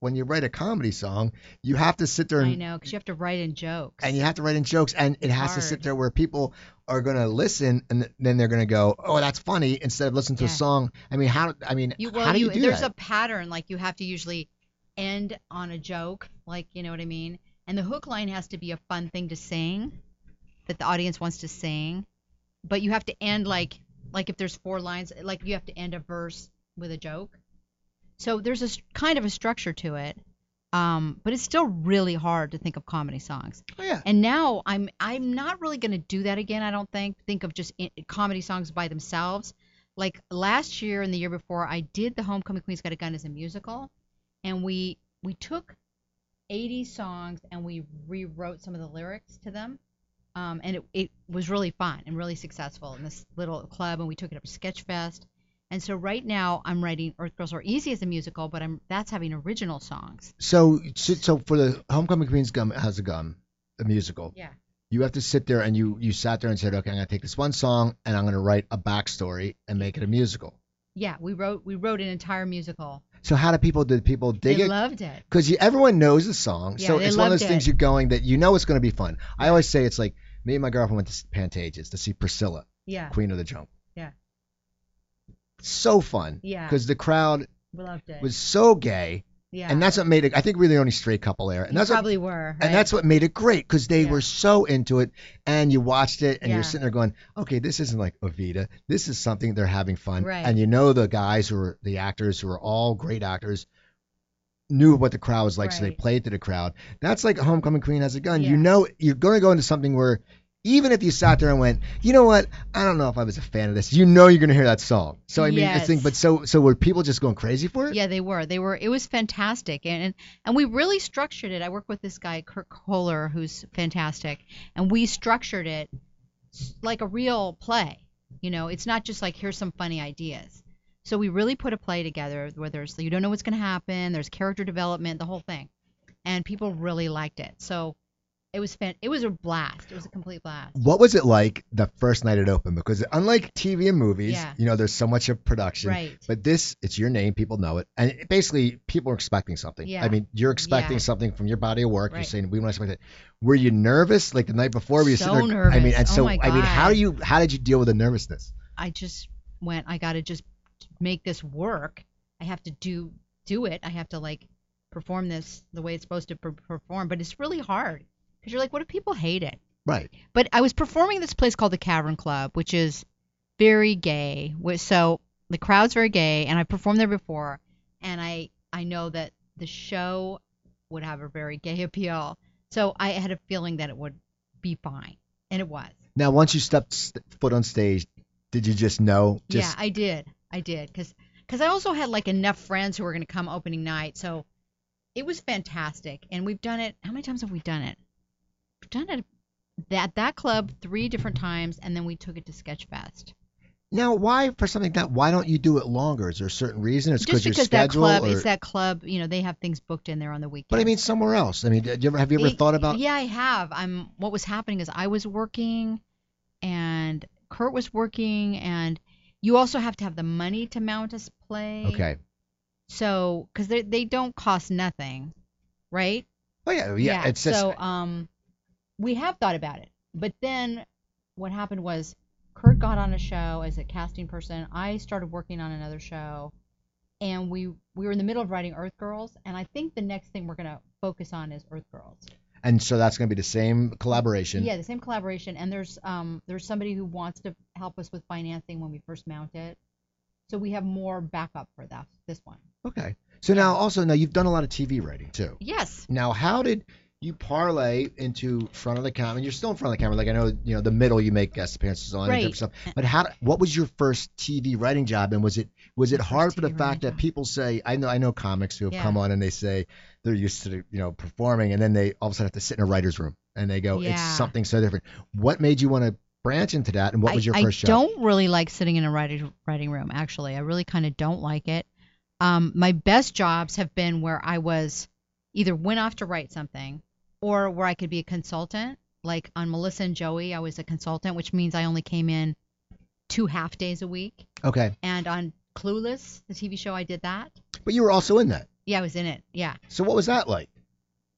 when you write a comedy song, you have to sit there I and know, because you have to write in jokes. and you have to write in jokes, and it has to sit hard. there where people are going to listen, and then they're going to go, "Oh, that's funny," instead of listening to a Yeah. song. I mean, how? I mean, You well, how do you, do there's that? a pattern. Like you have to usually end on a joke, like you know what I mean. And the hook line has to be a fun thing to sing, that the audience wants to sing. But you have to end like like if there's four lines, like you have to end a verse with a joke. So there's a kind of a structure to it. Um, but it's still really hard to think of comedy songs. Oh, yeah. And now I'm I'm not really going to do that again. I don't think think of just i comedy songs by themselves. Like last year and the year before, I did the Homecoming Queen's Got a Gun as a musical, and we we took 80 songs and we rewrote some of the lyrics to them. Um, and it, it was really fun and really successful in this little club, and we took it up to Sketchfest. And so right now I'm writing Earth Girls Are Easy as a musical, but I'm that's having original songs. So, so for the Homecoming Queen's Gum has a gum, a musical. Yeah. You have to sit there and you you sat there and said, okay, I'm gonna take this one song and I'm gonna write a backstory and make it a musical. Yeah, we wrote we wrote an entire musical. So how do people did people dig it? they it? loved it. Because everyone knows the song, Yeah, so it's one of those things you're going that you know it's gonna be fun. I always say it's like me and my girlfriend went to Pantages to see Priscilla, Yeah, Queen of the Jungle. Yeah. So fun. Yeah. Because the crowd loved it. was so gay, yeah, and that's what made it. I think we're the only straight couple there, and You that's what probably were. Right? And that's what made it great because they Yeah. were so into it, and you watched it, and Yeah. you're sitting there going, "Okay, this isn't like Evita. This is something they're having fun." Right. And you know the guys who are the actors who are all great actors knew what the crowd was like, so they played to the crowd. That's like a homecoming queen has a gun. You know, you're going to go into something where even if you sat there and went, you know what, I don't know if I was a fan of this. You know, you're going to hear that song. So I mean, I think, but so so were people just going crazy for it? Yeah, they were. They were. It was fantastic, and and, and we really structured it. I work with this guy Kurt Koehler, who's fantastic, and we structured it like a real play. You know, it's not just like here's some funny ideas. So we really put a play together where there's you don't know what's going to happen. There's character development, the whole thing, and people really liked it. So it was fan. It was a blast. It was a complete blast. What was it like the first night it opened? Because unlike TV and movies, Yeah. you know, there's so much of production. Right. But this, it's your name, people know it, and it- basically, people are expecting something. Yeah. I mean, you're expecting Yeah. something from your body of work. Right. You're saying we want to expect it. Were you nervous like the night before? Were you So there? I mean, nervous. and Oh so I mean, how do you how did you deal with the nervousness? I just went. I got to just make this work. I have to do do it. I have to like perform this the way it's supposed to per- perform. But it's really hard because you're like, what if people hate it? Right. But I was performing at this place called the Cavern Club, which is very gay. So the crowd's very gay, and I performed there before, and I I know that the show would have a very gay <laughs> appeal. So I had a feeling that it would be fine, and it was. Now, once you stepped foot on stage, did you just know? Just yeah, I did. I did because because I also had like enough friends who were going to come opening night, so it was fantastic. And we've done it. How many times have we done it? Done it at that club three different times, and then we took it to Sketchfest. now, why for something like that? Why don't you do it longer? Is there a certain reason? It's Just your because that schedule, club or, is that club, you know, they have things booked in there on the weekend. but I mean somewhere else. I mean, you ever have you ever It- thought about? Yeah, I have. I'm. What was happening is I was working, and Kurt was working, and you also have to have the money to mount a play. Okay. So, because they they don't cost nothing, right? Oh yeah, yeah. It's just so um, we have thought about it, but then what happened was Kurt got on a show as a casting person. I started working on another show, and we we were in the middle of writing Earth Girls, and I think the next thing we're gonna focus on is Earth Girls. and so that's going to be the same collaboration. Yeah, the same collaboration, and there's um there's somebody who wants to help us with financing when we first mount it, so we have more backup for that this one. Okay. So now also now you've done a lot of TV writing too. Yes. Now how did you parlay into front of the camera? And you're still in front of the camera. Like I know you know the middle you make guest appearances on and Right. different stuff. But how? What was your first TV writing job? And was it was it hard for the fact that job. people say I know I know comics who have Yeah. come on and they say they're used to you know performing and then they all of a sudden have to sit in a writer's room and they go it's something so different. What made you want to branch into that? And what was I, your I first job? I don't really like sitting in a writing writing room. Actually, I really kind of don't like it. Um, my best jobs have been where I was either went off to write something, or where I could be a consultant. Like on Melissa and Joey, I was a consultant, which means I only came in two half days a week. Okay. And on Clueless, the TV show, I did that. But you were also in that. Yeah, I was in it. Yeah. So what was that like?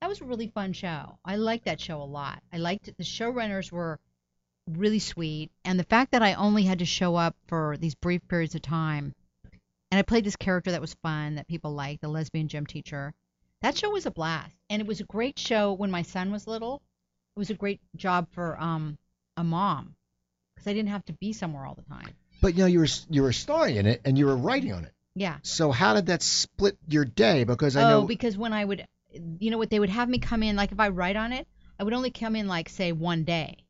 That was a really fun show. I liked that show a lot. I liked it. The showrunners were really sweet, and the fact that I only had to show up for these brief periods of time, and I played this character that was fun that people liked, the lesbian gym teacher. That show was a blast, and it was a great show when my son was little. It was a great job for um a mom because I didn't have to be somewhere all the time. But you know you were you were starring in it and you were writing on it. Yeah. So how did that split your day? Because I know. oh, know because when I would, you know what, they would have me come in, like if I write on it, I would only come in like say one day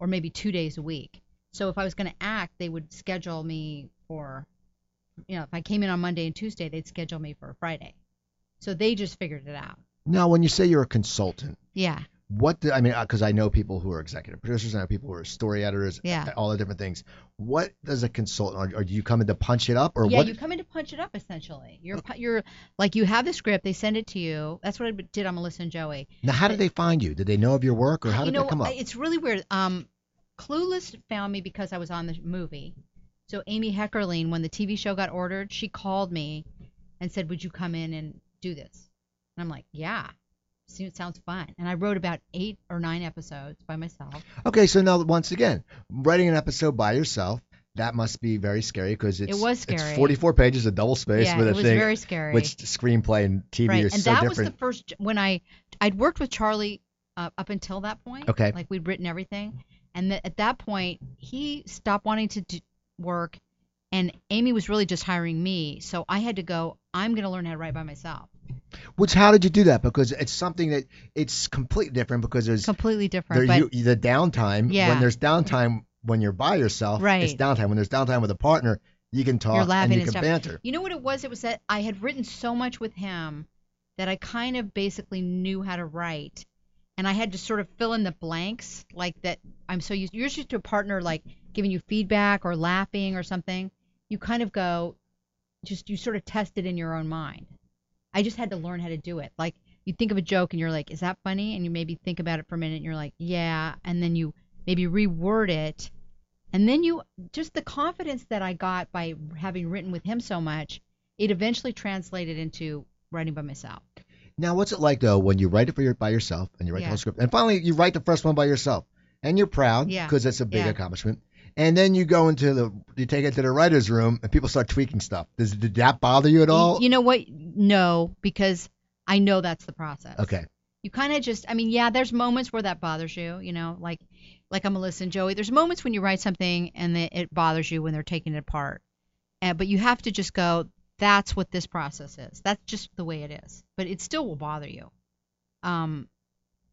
or maybe two days a week. So if I was going to act, they would schedule me for, you know, if I came in on Monday and Tuesday, they'd schedule me for a Friday. So they just figured it out. now when you say you're a consultant, Yeah. what do, I mean because I know people who are executive producers, I know people who are story editors, Yeah. all the different things. What does a consultant or, or do you come in to punch it up or yeah, what? you come in to punch it up essentially. You're, you're like you have the script, they send it to you. That's what I did on Melissa and Joey. now how did they find you? Did they know of your work or how you did know, that come up? It's really weird. Um, Clueless found me because I was on the movie. So Amy Heckerling, when the TV show got ordered, she called me and said, "Would you come in and do this?" And I'm like, "Yeah." It sounds fun. And I wrote about eight or nine episodes by myself. Okay, so now once again, writing an episode by yourself. That must be very scary because it's was It's 44 pages of double space yeah, with it a was thing, very scary. which screenplay and TV right, is and so that different. was the first when I I'd worked with Charlie uh, up until that point. Okay. Like we'd written everything, and th- at that point he stopped wanting to do work, and Amy was really just hiring me. So I had to go. I'm going to learn how to write by myself. Which how did you do that? Because it's something that it's completely different because there's completely different. there But you, the downtime. Yeah. When there's downtime when you're by yourself, right. it's downtime. When there's downtime with a partner, you can talk You're and laughing you and can stuff. banter. You know what it was? It was that I had written so much with him that I kind of basically knew how to write. And I had to sort of fill in the blanks like that. I'm so used. You're used to a partner like giving you feedback or laughing or something. You kind of go, just you sort of test it in your own mind. I just had to learn how to do it. Like you think of a joke and you're like, is that funny? And you maybe think about it for a minute and you're like, yeah. And then you maybe reword it. And then you just the confidence that I got by having written with him so much, it eventually translated into writing by myself. Now, what's it like though when you write it for your, by yourself and you write the whole script, and finally you write the first one by yourself, and you're proud Yeah. because that's a big Yeah. accomplishment. And then you go into the, you take it to the writer's room, and people start tweaking stuff. Does did that bother you at all? You know what? No, because I know that's the process. okay. You kind of just, I mean, yeah, there's moments where that bothers you, you know, like like I'm Melissa and Joey. There's moments when you write something and it, it bothers you when they're taking it apart. Uh, but you have to just go, that's what this process is. That's just the way it is. But it still will bother you. Um,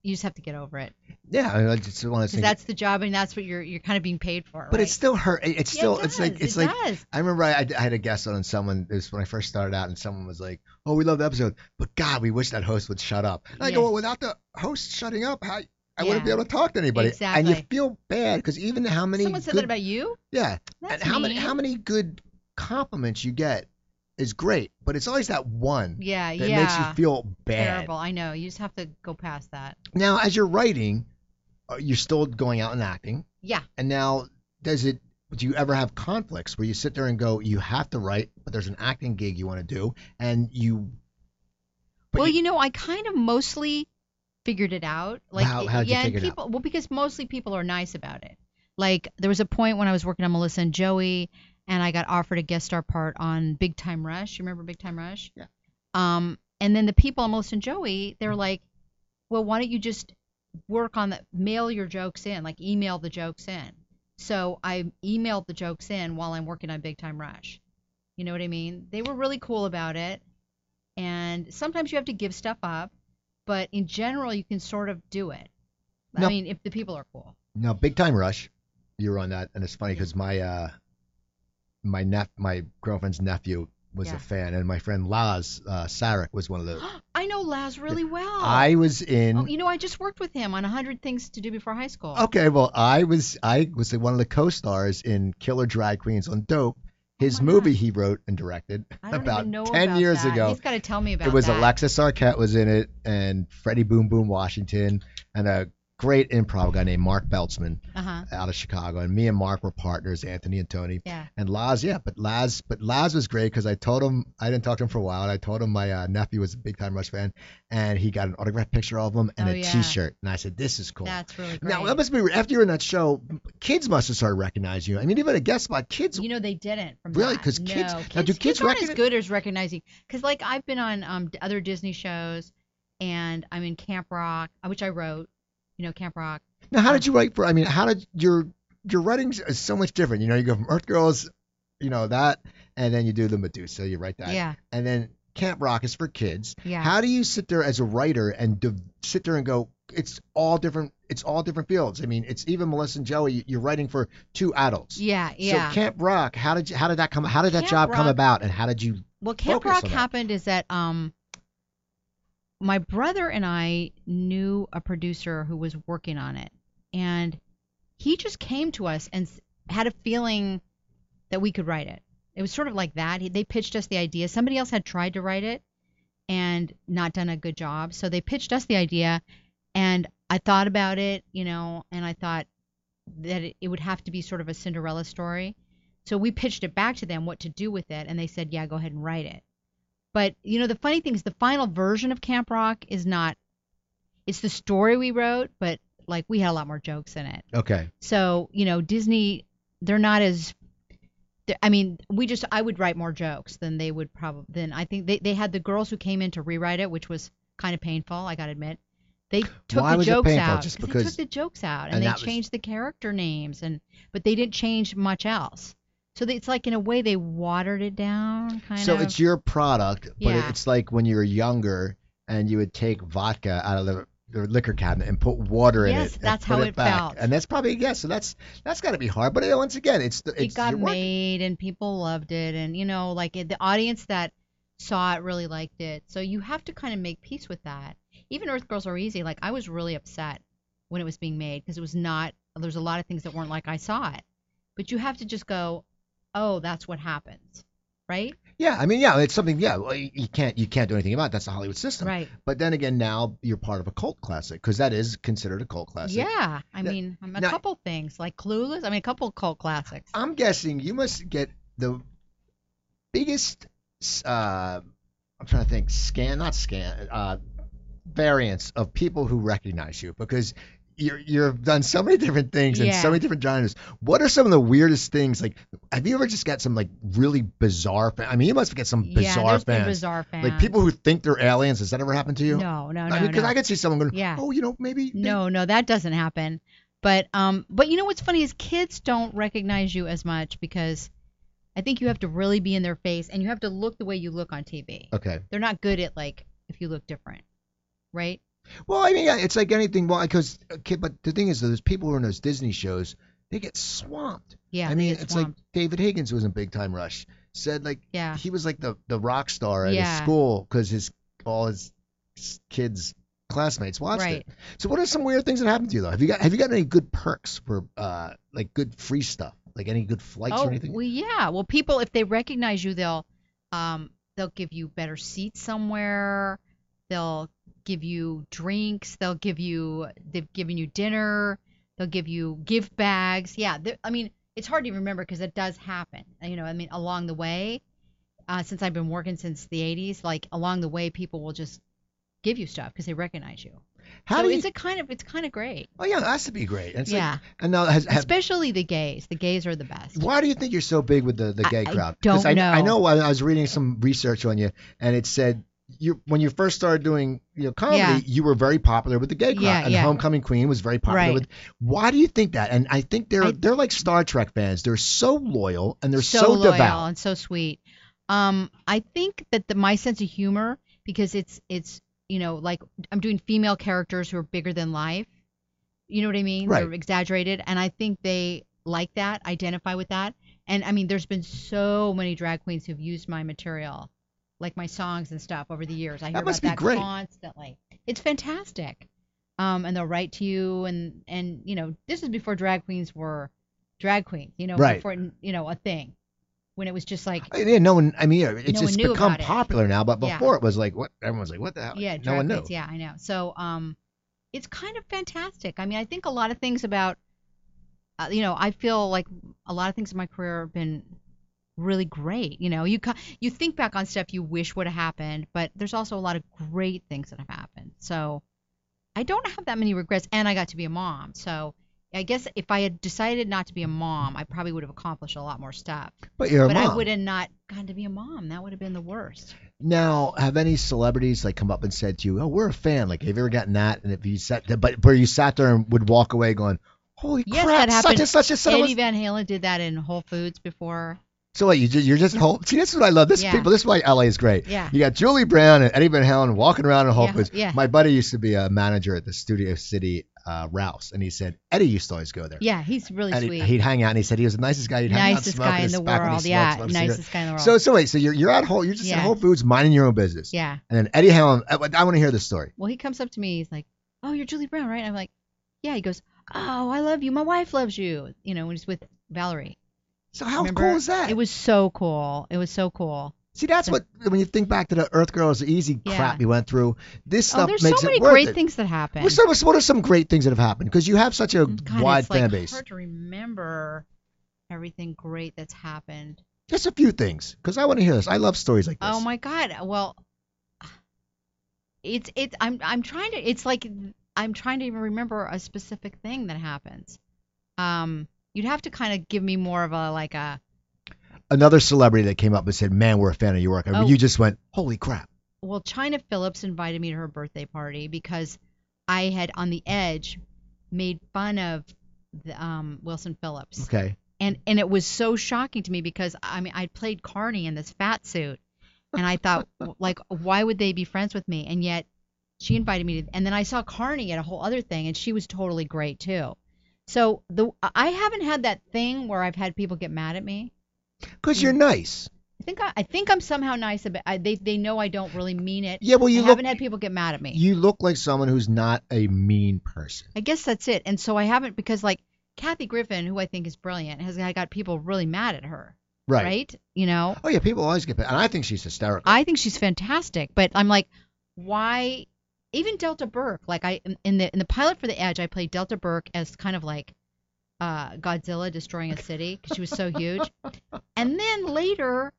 you just have to get over it Yeah, I, mean, I just want to say. that's the job and that's what you're you're kind of being paid for. But right? it still hurt. It- It's Yeah, still. it it's like. It's it like. does. I remember I, I had a guest on and someone this when I first started out and someone was like, "Oh, we love the episode, but God, we wish that host would shut up." And I go, "Well, without the host shutting up, how I wouldn't be able to talk to anybody." exactly. And you feel bad because even how many Someone said good, that about you. yeah, That's and how many how many good compliments you get is great, but it's always that one Yeah, that yeah. makes you feel bad. Terrible. I know. You just have to go past that. Now, as you're writing, you're still going out and acting. Yeah. And now, does it? Do you ever have conflicts where you sit there and go, you have to write, but there's an acting gig you want to do, and you? well, you, know, I kind of mostly figured it out. Like, How- how'd you yeah, and figure it out? people. Well, because mostly people are nice about it. Like, there was a point when I was working on Melissa and Joey, and I got offered a guest star part on Big Time Rush. You remember Big Time Rush? Yeah. Um, and then the people on Melissa and Joey, they're like, well, why don't you just work on the mail your jokes in, like email the jokes in. So I emailed the jokes in while I'm working on Big Time Rush. You know what I mean? They were really cool about it. And sometimes you have to give stuff up, but in general, you can sort of do it. No. I mean, if the people are cool. now, Big Time Rush, you were on that, and it's funny because my uh, my nep my girlfriend's nephew was Yeah. a fan, and my friend Laz uh, Sarek was one of the. <gasps> I know Laz really well. I was in. oh, you know, I just worked with him on a 100 Things to Do Before High School. Okay, well, I was I was one of the co-stars in Killer Drag Queens on Dope, his Oh my movie he wrote and directed I don't about even know 10 about years that. ago. He's got to tell me about It was that. Alexis Arquette was in it, and Freddie Boom Boom Washington, and a great improv guy named Mark Beltzman Uh-huh. out of Chicago. And me and Mark were partners, Anthony and Tony. Yeah. And Laz, yeah, but Laz, but Laz was great because I told him I didn't talk to him for a while. And I told him my uh, nephew was a big time Rush fan, and he got an autographed picture of him and Oh, a yeah. shirt And I said, "This is cool." That's really great. Now that must be after you're in that show, kids must have started recognizing you. I mean, even a guest spot, kids. You know they didn't from Really? that. 'Cause no. kids- now, do kids aren't as good as recognizing because like I've been on um other Disney shows and I'm in Camp Rock, uh, which I wrote. You know Camp Rock. Now, how did you write for? I mean, how did your your writing is so much different? You know, you go from Earth Girls, you know that, and then you do the Medusa. You write that, Yeah, and then Camp Rock is for kids. yeah. How do you sit there as a writer and div- sit there and go? It's all different. It's all different fields. I mean, it's even Melissa and Joey. You're writing for two adults. yeah, yeah. So Camp Rock, how did you, how did that come? How did that Camp job come about? And how did you? well, Camp Rock happened is that um my brother and I knew a producer who was working on it, and he just came to us and had a feeling that we could write it. It was sort of like that. He, they pitched us the idea. Somebody else had tried to write it and not done a good job, so they pitched us the idea, and I thought about it, you know, and I thought that it would have to be sort of a Cinderella story. So we pitched it back to them what to do with it, and they said, "Yeah, go ahead and write it." But you know, the funny thing is, the final version of Camp Rock is not. It's the story we wrote, but like we had a lot more jokes in it. Okay. So you know, Disney, they're not as. they're- I mean, we just I would write more jokes than they would probably. Than I think they they had the girls who came in to rewrite it, which was kind of painful. I gotta admit. They took Why the was it jokes painful? out Just they took the jokes out and, and they that was- changed the character names and but they didn't change much else. So it's like in a way they watered it down, kind So of. it's your product, but Yeah. it's like when you were younger and you would take vodka out of the, the liquor cabinet and put water in Yes, it. and that's put how it, it back. felt. And that's probably yes. So that's that's got to be hard. But once again, it's the it it's got made and people loved it and you know like it, the audience that saw it really liked it so you have to kind of make peace with that even earth girls are easy like i was really upset when it was being made because it was not there's a lot of things that weren't like i saw it but you have to just go oh that's what happens right Yeah, I mean, yeah, it's something. Yeah, well, you can't you can't do anything about. it. That's the Hollywood system. right But then again, now you're part of a cult classic because that is considered a cult classic. yeah i Now- mean I'm a now- couple things like clueless i mean a couple cult classics I'm guessing you must get the biggest. Uh, I'm trying to think. Scan, not scan. Uh, variants of people who recognize you because you're you've done so many different things and so many different genres. What are some of the weirdest things? Like, have you ever just got some like really bizarre? Fa- I mean, you must get some yeah bizarre been fans. bizarre fans Like people who think they're aliens. Has that ever happened to you? no no no I mean, because no. I could see someone going, Yeah. "Oh, you know, maybe." No, no, that doesn't happen. But um, but you know what's funny is kids don't recognize you as much because I think you have to really be in their face and you have to look the way you look on TV. Okay. They're not good at like if you look different, right? Well, I mean, yeah, it's like anything. Well, because okay, but the thing is, those people who are in those Disney shows, they get swamped. Yeah, I mean, it's swamped. like David Higgins who was in Big Time Rush. Said like Yeah. he was like the the rock star at his Yeah. school because his all his kids classmates watched Right. it. So what are some weird things that happened to you though? Have you got have you got any good perks for uh like good free stuff? Like any good flights oh, or anything? well, yeah. Well, people if they recognize you, they'll um they'll give you better seats somewhere. They'll give you drinks. They'll give you they've given you dinner. They'll give you gift bags. Yeah, I mean it's hard to remember because it does happen. You know, I mean along the way, uh, since I've been working since the 80s, like along the way, people will just give you stuff because they recognize you. How so do you? it's a kind of it's kind of great. oh yeah, that has to be great. It's like- yeah, and now has, have, especially the gays. The gays are the best. Why do you think you're so big with the, the I- gay I crowd? don't I, know. I know I I was reading some research on you, and it said you when you first started doing you know comedy, Yeah. you were very popular with the gay crowd, Yeah, and yeah. Homecoming Queen was very popular Right. with. Why do you think that? And I think they're I- they're like Star Trek fans. They're so loyal and they're so, so, loyal devout. and so sweet. Um, I think that the my sense of humor because it's it's you know like I'm doing female characters who are bigger than life. You know what I mean? Right. They're exaggerated, and I think they like that, identify with that. And I mean, there's been so many drag queens who've used my material, like my songs and stuff, over the years. I hear That about that great. constantly. It's fantastic. Um, and they'll write to you, and and you know, this is before drag queens were drag queens. You know, Right. before you know a thing, when it was just like I- yeah, no one. I mean, it's No become about it. popular now. But Yeah. before it was like what everyone's like, what the hell? yeah, no drag one knew. queens. Yeah, I know. So um, it's kind of fantastic. I mean, I think a lot of things about, uh, you know, I feel like a lot of things in my career have been really great. You know, you you think back on stuff you wish would have happened, but there's also a lot of great things that have happened. So I don't have that many regrets, and I got to be a mom. So I guess if I had decided not to be a mom, I probably would have accomplished a lot more stuff. But you're a but I would have not gotten to be a mom. That would have been the worst. Now, have any celebrities like come up and said to you, "Oh, we're a fan"? Like, have you ever gotten that? And if you sat, but where you sat there and would walk away going, "Holy Yes, crap, that such happened. and such a son of a-" Eddie Van Halen did that in Whole Foods before. So what? You just, you're just at whole. See, this is what I love. This Yeah. people. This is why LA is great. Yeah. You got Julie Brown and Eddie Van Halen walking around in Whole Foods. yeah. My buddy used to be a manager at the Studio City uh, Ralphs, and he said Eddie used to always go there. Yeah, he's really And sweet. he, he'd hang out, and he said he was the nicest guy. He'd hang out, nicest guy in the and world. Yeah, nicest guy in the world. So so wait, so you're you're at Whole, you're just at Yeah. Whole Foods minding your own business. yeah. And then Eddie Helen, I, I want to hear this story. Well, he comes up to me. He's like, "Oh, you're Julie Brown, right?" I'm like, "Yeah." He goes, "Oh, I love you. My wife loves you." You know, when he's with Valerie. So how Remember? cool is that? It was so cool. It was so cool. See, that's what when you think back to the Earth Girls, the easy Yeah. crap you went through. This Oh, stuff there's makes so many it worth great it. things that happen. What's some, what are some great things that have happened? Because you have such a God, wide it's like fan base. hard to remember everything great that's happened. Just a few things, because I want to hear this. I love stories like this. Oh my god. Well, it's it's I'm I'm trying to it's like I'm trying to even remember a specific thing that happens. Um you'd have to kind of give me more of a like a Another celebrity that came up and said, "Man, we're a fan of your work," and Oh. you just went, "Holy crap!" well Chynna Phillips invited me to her birthday party because I had on the edge made fun of the, um Wilson Phillips. Okay. and and it was so shocking to me because I mean I played Carnie in this fat suit, and I thought <laughs> like why would they be friends with me? And yet she invited me to, and then I saw Carnie at a whole other thing, and she was totally great too. So the I haven't had that thing where I've had people get mad at me. Because you're nice. I think I, I think I'm somehow nice about. I, they they know I don't really mean it. Yeah, well, you I look haven't had people get mad at me. you look like someone who's not a mean person. I guess that's it. And so I haven't because like Kathy Griffin, who I think is brilliant, has I got people really mad at her. Right. Right? You know, Oh yeah, people always get, and I think she's hysterical. I think she's fantastic, but I'm like, why? Even Delta Burke, like I in- the in the pilot for The Edge, I played Delta Burke as kind of like uh, Godzilla destroying a city because she was so huge. <laughs> And then later,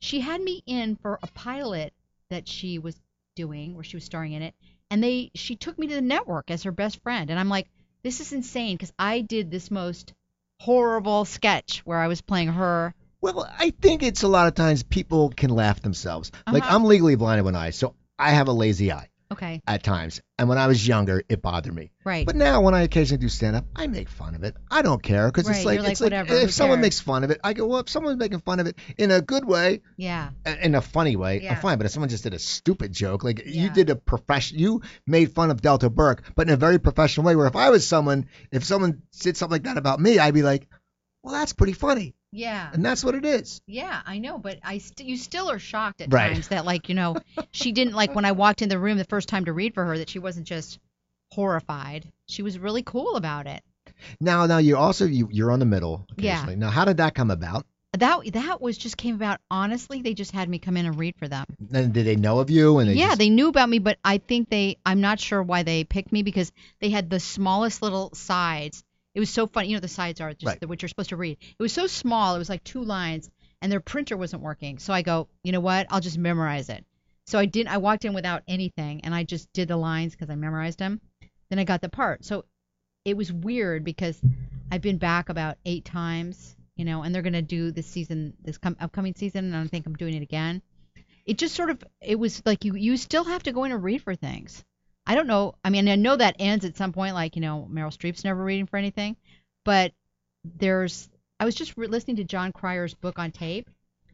she had me in for a pilot that she was doing where she was starring in it, and they she took me to the network as her best friend, and I'm like, this is insane because I did this most horrible sketch where I was playing her. Well, I think it's a lot of times people can laugh themselves. Like Uh-huh. I'm legally blind in one eye, so I have a lazy eye Okay, at times. And when I was younger, it bothered me. right. But now, when I occasionally do stand up, I make fun of it. I don't care because Right, it's like you're like, it's like whatever, if someone cares? makes fun of it, I go, well, if someone's making fun of it in a good way, yeah. in a funny way, uh, Yeah. I'm fine. But if someone just did a stupid joke, like you Yeah. did a profession, you made fun of Delta Burke, but in a very professional way. Where if I was someone, if someone did something like that about me, I'd be like, well, that's pretty funny, Yeah. and that's what it is. Yeah, I know, but I st- you still are shocked at Right. times that like, you know, <laughs> she didn't like when I walked in the room the first time to read for her that she wasn't just horrified. She was really cool about it. Now, now you also you you're on the middle Yeah. Now, how did that come about? That that was just came about honestly, they just had me come in and read for them. And did they know of you? And they yeah, just, they knew about me, but I think they I'm not sure why they picked me because they had the smallest little sides. It was so funny, you know the sides are just Right. the, what you're supposed to read. It was so small, it was like two lines and their printer wasn't working. So I go, you know what? I'll just memorize it. So I didn't I walked in without anything and I just did the lines cuz I memorized them. Then I got the part. So it was weird because I've been back about 8 times, you know, and they're going to do this season this com- upcoming season and I think I'm doing it again it just sort of it was like you you still have to go in and read for things. I don't know. I mean, I know that ends at some point, like you know, Meryl Streep's never reading for anything, but there's. I was just re- listening to Jon Cryer's book on tape,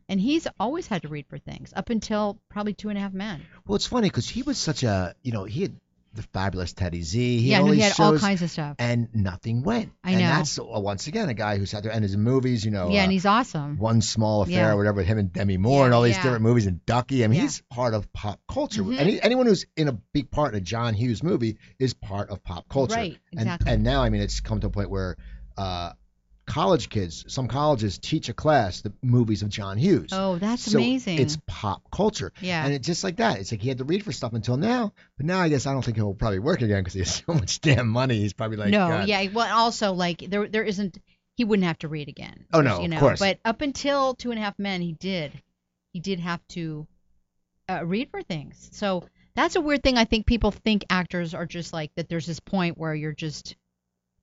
and he's always had to read for things up until probably Two and a Half Men. Well, it's funny because he was such a you know he had the fabulous Teddy Z. He yeah, had all no, he had all kinds of stuff. and nothing went. I know. And that's uh, once again a guy who's had there end his movies. You know. yeah, uh, and he's awesome. one small affair, Yeah. or whatever, with him and Demi Moore Yeah, and all these yeah. different movies and Ducky. I mean, he's part of pop culture. Mhm. Any, anyone who's in a big part in a John Hughes movie is part of pop culture. Right, And, exactly. and now, I mean, it's come to a point where uh, college kids, some colleges teach a class the movies of John Hughes. Oh, that's so amazing. It's pop culture. yeah. And it's just like that. It's like he had to read for stuff until now, but now I guess I don't think he'll probably work again because he has <laughs> so much damn money. He's probably like, no, God. yeah. Well, also like there there isn't he wouldn't have to read again. Oh, no, you of know. course. But up until Two and a Half Men, he did he did have to uh, read for things. So that's a weird thing. I think people think actors are just like that. There's this point where you're just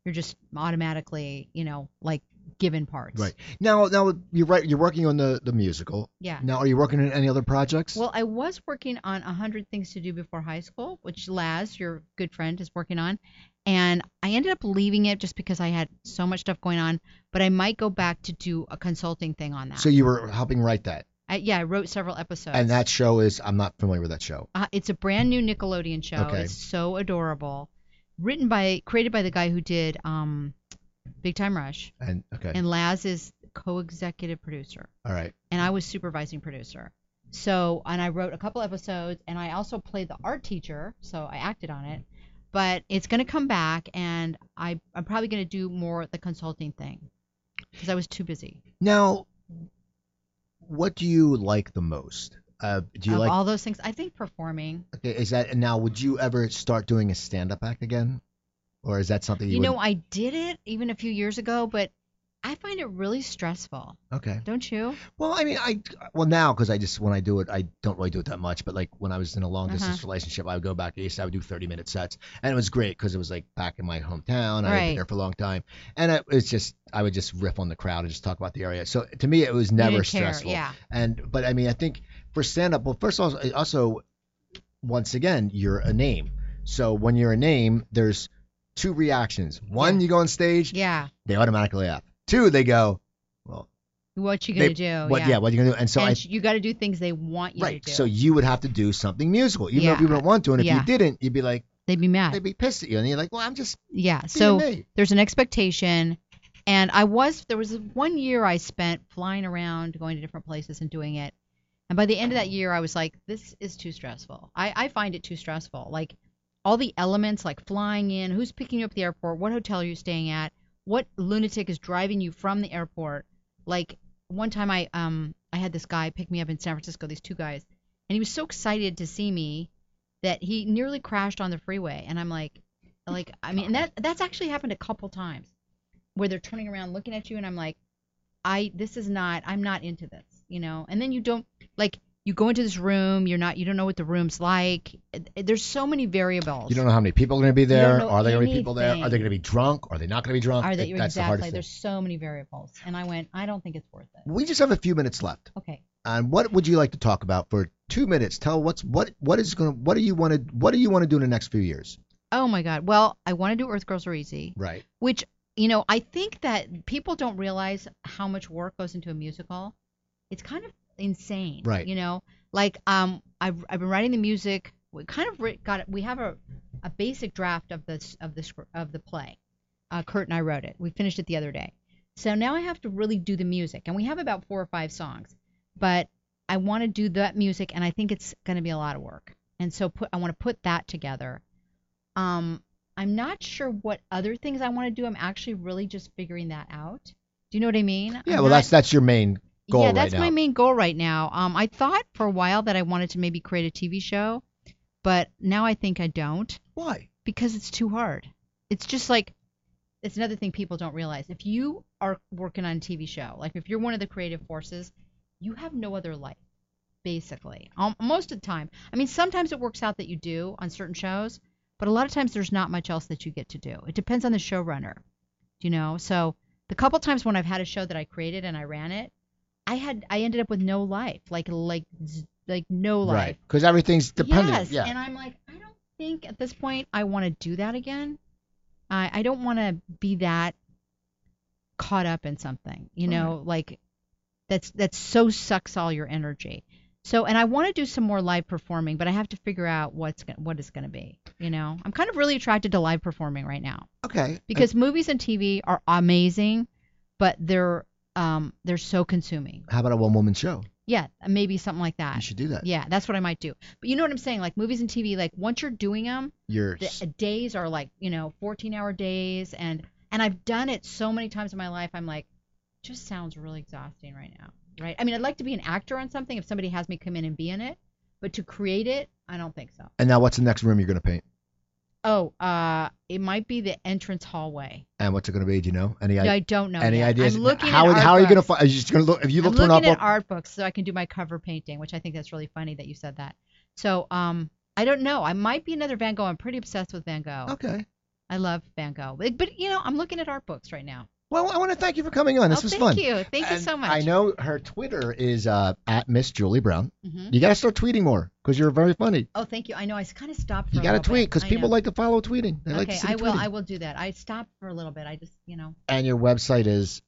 you're just automatically you know like given parts. Right. Now, now you're right. You're working on the the musical. Yeah. Now, are you working on any other projects? Well, I was working on a hundred things to do before high school, which Laz, your good friend, is working on, and I ended up leaving it just because I had so much stuff going on. But I might go back to do a consulting thing on that. so you were helping write that, I, yeah, I wrote several episodes. and that show is I'm not familiar with that show. uh, it's a brand new Nickelodeon show. Okay. It's so adorable, written by, created by the guy who did um, Big Time Rush, And okay, and Laz is co-executive producer. all right. and I was supervising producer. So, and I wrote a couple episodes, and I also played the art teacher, so I acted on it. But it's going to come back, and I, I'm probably going to do more the consulting thing because I was too busy. Now, what do you like the most? Uh, do you of like? all those things, I think performing. okay, is that now? Would you ever start doing a stand-up act again, or is that something you? You know, I did it even a few years ago, but I find it really stressful. okay. Don't you? Well, I mean, I well now because I just when I do it, I don't really do it that much. But like when I was in a long distance Uh-huh. relationship, I would go back east. I would do 30 minute sets, and it was great because it was like back in my hometown. I had been there for a long time, and it was just I would just riff on the crowd and just talk about the area. So to me, it was never didn't care, stressful. Yeah. And but I mean, I think for stand up, well, first of all, also once again, you're a name. So when you're a name, there's two reactions. One, Yeah. you go on stage, Yeah. they automatically laugh. Two, they go, well, what you gonna They- do? what? yeah. what you gonna do? And so and I you got to do things they want you right. to do. Right. So you would have to do something musical, even though if you don't want to. And if Yeah. you didn't, you'd be like, They'd be mad. they'd be pissed at you, and you're like, well, I'm just yeah. So me. there's an expectation, and I was there was one year I spent flying around, going to different places and doing it. And by the end of that year, I was like, this is too stressful. I, I find it too stressful. Like all the elements, like flying in, who's picking you up at the airport, what hotel are you staying at, what lunatic is driving you from the airport. Like one time, I um I had this guy pick me up in San Francisco. These two guys, and he was so excited to see me that he nearly crashed on the freeway. And I'm like, like I mean, that that's actually happened a couple times where they're turning around looking at you, and I'm like, I this is not I'm not into this, you know. And then you don't like you go into this room, you're not you don't know what the room's like. There's so many variables. You don't know how many people are going to be there. Are there going to be people there? Are they going to be drunk? Are they not going to be drunk? Are you're That's the hardest exactly? thing. There's so many variables, and I went, I don't think it's worth it. We just have a few minutes left. Okay. And what would you like to talk about for two minutes? Tell what's what what is going what do you want to what do you want to do in the next few years? Oh my God. Well, I want to do Earth Girls Are Easy, Right. which you know I think that people don't realize how much work goes into a musical. It's kind of insane, Right. You know, like um, I've I've been writing the music. We kind of writ- got. We have a a basic draft of this of the of the play. Uh, Kurt and I wrote it. We finished it the other day. So now I have to really do the music, and we have about four or five songs, but I want to do that music, and I think it's going to be a lot of work. And so put I want to put that together. Um, I'm not sure what other things I want to do. I'm actually really just figuring that out. Do you know what I mean? Yeah. I'm well, not- that's that's your main goal yeah, that's my main goal right now. Um, I thought for a while that I wanted to maybe create a TV show, but now I think I don't Why? because it's too hard. It's just like it's another thing people don't realize. If you are working on a TV show, like if you're one of the creative forces, you have no other life, basically. Um, most of the time. I mean, sometimes it works out that you do on certain shows, but a lot of times there's not much else that you get to do. It depends on the showrunner, you know. So the couple times when I've had a show that I created and I ran it, I had I ended up with no life, like like like no life. Right. Because everything's dependent. Yes, yeah. and I'm like, I don't think at this point I want to do that again. I I don't want to be that caught up in something, you know, like that's that so sucks all your energy. So, and I want to do some more live performing, but I have to figure out what's go- what it's going to be. You know, I'm kind of really attracted to live performing right now okay. because movies and TV are amazing, but they're um they're so consuming. How about a one woman show? Yeah, maybe something like that. You should do that. Yeah, that's what I might do. But you know what I'm saying? Like movies and TV, like once you're doing them, You're the days are like you know 14 hour days, and and I've done it so many times in my life. I'm like, just sounds really exhausting right now, right? I mean, I'd like to be an actor on something if somebody has me come in and be in it, but to create it, I don't think so. and now what's the next room you're going to paint? Oh, uh, it might be the entrance hallway. And what's it going to be? Do you know? Any I, don't know. Any yet. ideas? I'm looking how at art how are you going to find? Are you just going to look? If you I'm look through an art looking book, art books so I can do my cover painting, which I think that's really funny that you said that. So, um, I don't know. I might be another Van Gogh. I'm pretty obsessed with Van Gogh. okay. I love Van Gogh. But, but, you know, I'm looking at art books right now. Well, I want to thank you for coming on. This oh, was thank fun. Thank you. Thank you so much. I know her Twitter is uh, at Miss Julie Brown. hmm You got to start tweeting more because you're very funny. Oh, thank you. I know. I kind of stopped. For You got to tweet because people know. like to follow tweeting. They like to Okay, see the I will. tweeting. I will do that. I stopped for a little bit. I just, you know, And your website is,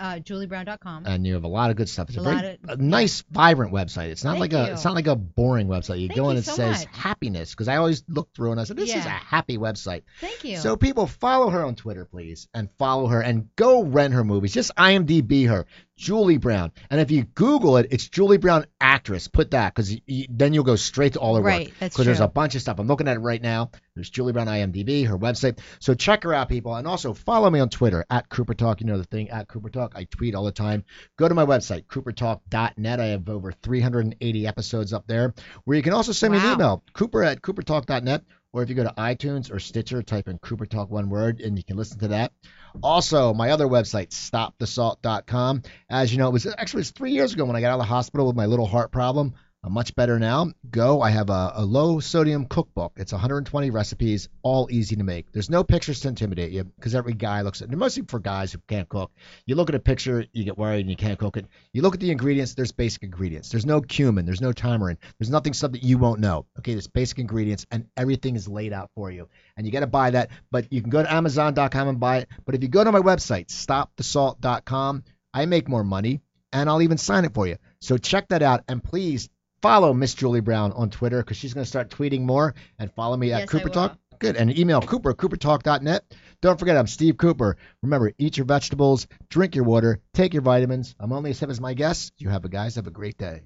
uh, JulieBrown.com. and you have a lot of good stuff. It's a, A very of- a nice, vibrant website. It's not like a you. it's not like a boring website. You Thank go in it so says much. happiness because I always look through and I said this is a happy website. Thank you. So people follow her on Twitter, please, and follow her and go rent her movies. Just IMDb her, Julie Brown. And if you Google it, it's Julie Brown actress. Put that because then you'll go straight to all her Right, work. Because there's a bunch of stuff. I'm looking at it right now. There's Julie Brown IMDb, her website. So check her out, people, and also follow me on Twitter at Cooper Talk. You know the thing at Cooper Talk. I tweet all the time. Go to my website coopertalk.net. I have over 380 episodes up there. Where you can also send me an email, Cooper at coopertalk.net. Or if you go to iTunes or Stitcher, type in Cooper Talk one word, and you can listen to that. Also, my other website, stopthesalt.com. As you know, it was actually it was three years ago when I got out of the hospital with my little heart problem. I'm much better now. Go. I have a, a low sodium cookbook. It's 120 recipes, all easy to make. There's no pictures to intimidate you because every guy looks at. They're mostly for guys who can't cook. You look at a picture, you get worried, and you can't cook it. You look at the ingredients. There's basic ingredients. There's no cumin. There's no tamarind. There's nothing stuff that you won't know. Okay, there's basic ingredients, and everything is laid out for you. And you got to buy that. But you can go to Amazon.com and buy it. But if you go to my website, stopthesalt.com, I make more money and I'll even sign it for you. So check that out, and please follow Miss Julie Brown on Twitter because she's going to start tweeting more, and follow me at Yes, I Cooper. Talk. Good. And email Cooper, coopertalk.net. Don't forget, I'm Steve Cooper. Remember, eat your vegetables, drink your water, take your vitamins. I'm only as hip as my guests. You have a guys have a great day.